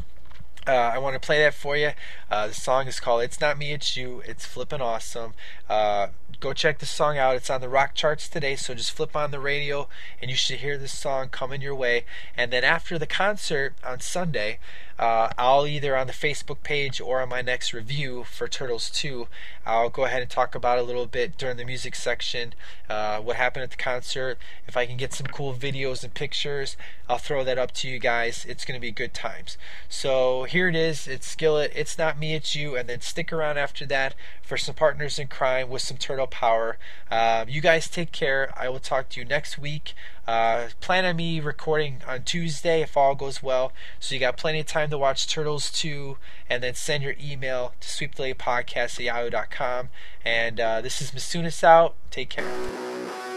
[SPEAKER 4] uh, I want to play that for you. Uh, the song is called "It's Not Me, It's You." It's flipping awesome. Uh, go check the song out. It's on the rock charts today, so just flip on the radio and you should hear this song coming your way. And then after the concert on Sunday, uh, I'll either on the Facebook page or on my next review for Turtles 2, I'll go ahead and talk about a little bit during the music section, uh, what happened at the concert. If I can get some cool videos and pictures, I'll throw that up to you guys. It's going to be good times. So here it is. It's Skillet. It's not me, it's you. And then stick around after that for some Partners in Kryme with some Turtle Power. Uh, you guys take care. I will talk to you next week. Uh, plan on me recording on Tuesday if all goes well. So you got plenty of time to watch Turtles 2 and then send your email to sweepthelegpodcast at yahoo.com. And uh, this is Masunis out. Take care.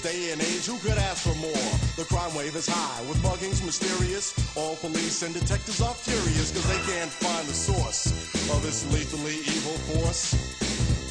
[SPEAKER 5] Day and age, who could ask for more? The crime wave is high, with muggings mysterious. All police and detectives are furious, cause they can't find the source of this lethally evil force.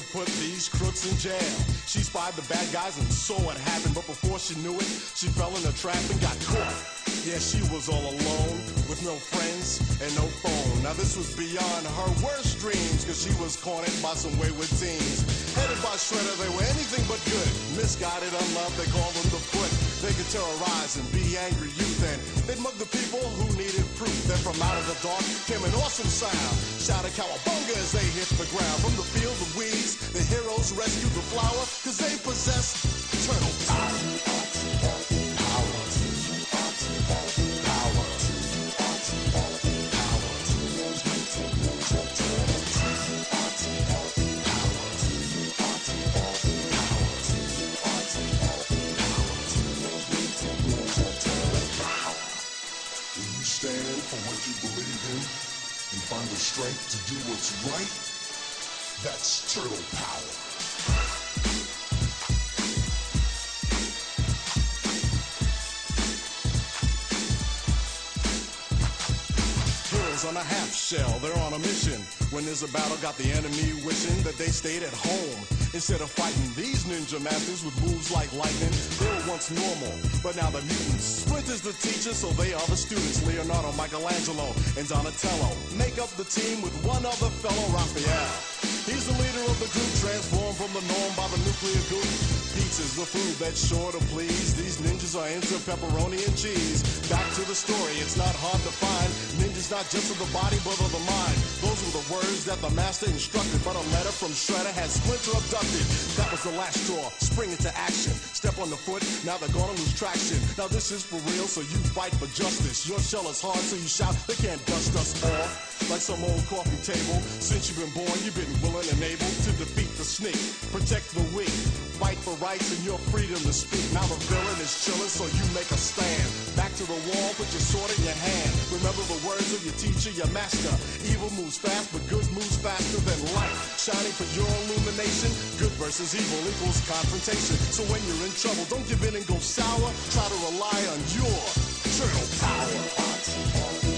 [SPEAKER 5] To put these crooks in jail. She spied the bad guys and saw what happened, but before she knew it, she fell in a trap and got caught. Yeah, she was all alone, with no friends and no phone. Now this was beyond her worst dreams, cause she was cornered by some wayward teens. Headed by Shredder, they were anything but good. Misguided, unloved, they called them the foot. They could terrorize and be angry youth, and they'd mug the people who needed proof. Then from out of the dark came an awesome sound. Shouted cowabunga as they hit the ground. From the field of weeds, the heroes rescued the flower, cause they possess turtle power.
[SPEAKER 8] Do what's right, that's turtle power.
[SPEAKER 5] On a half shell, they're on a mission. When there's a battle, got the enemy wishing that they stayed at home. Instead of fighting these ninja masters with moves like lightning, they were once normal, but now they're mutants. Splinter's the teacher, so they are the students. Leonardo, Michelangelo, and Donatello make up the team with one other fellow, Raphael. He's the leader of the group, transformed from the norm by the nuclear goop. Pizza's the food that's sure to please. These ninjas are into pepperoni and cheese. Back to the story, it's not hard to find. Ninjas not just of the body, but of the mind. Those were the words that the master instructed. But a letter from Shredder had Splinter abducted. That was the last straw. Spring into action. Step on the foot, now they're gonna lose traction. Now this is for real, so you fight for justice. Your shell is hard, so you shout, they can't dust us off. Like some old coffee table. Since you've been born, you've been willing and able to defeat the snake. Protect the weak. Fight for rights and your freedom to speak. Now the villain is chilling, so you make a stand. Back to the wall, put your sword in your hand. Remember the words of your teacher, your master. Evil moves fast, but good moves faster than light. Shining for your illumination. Good versus evil equals confrontation. So when you're in trouble, don't give in and go sour. Try to rely on your turtle power.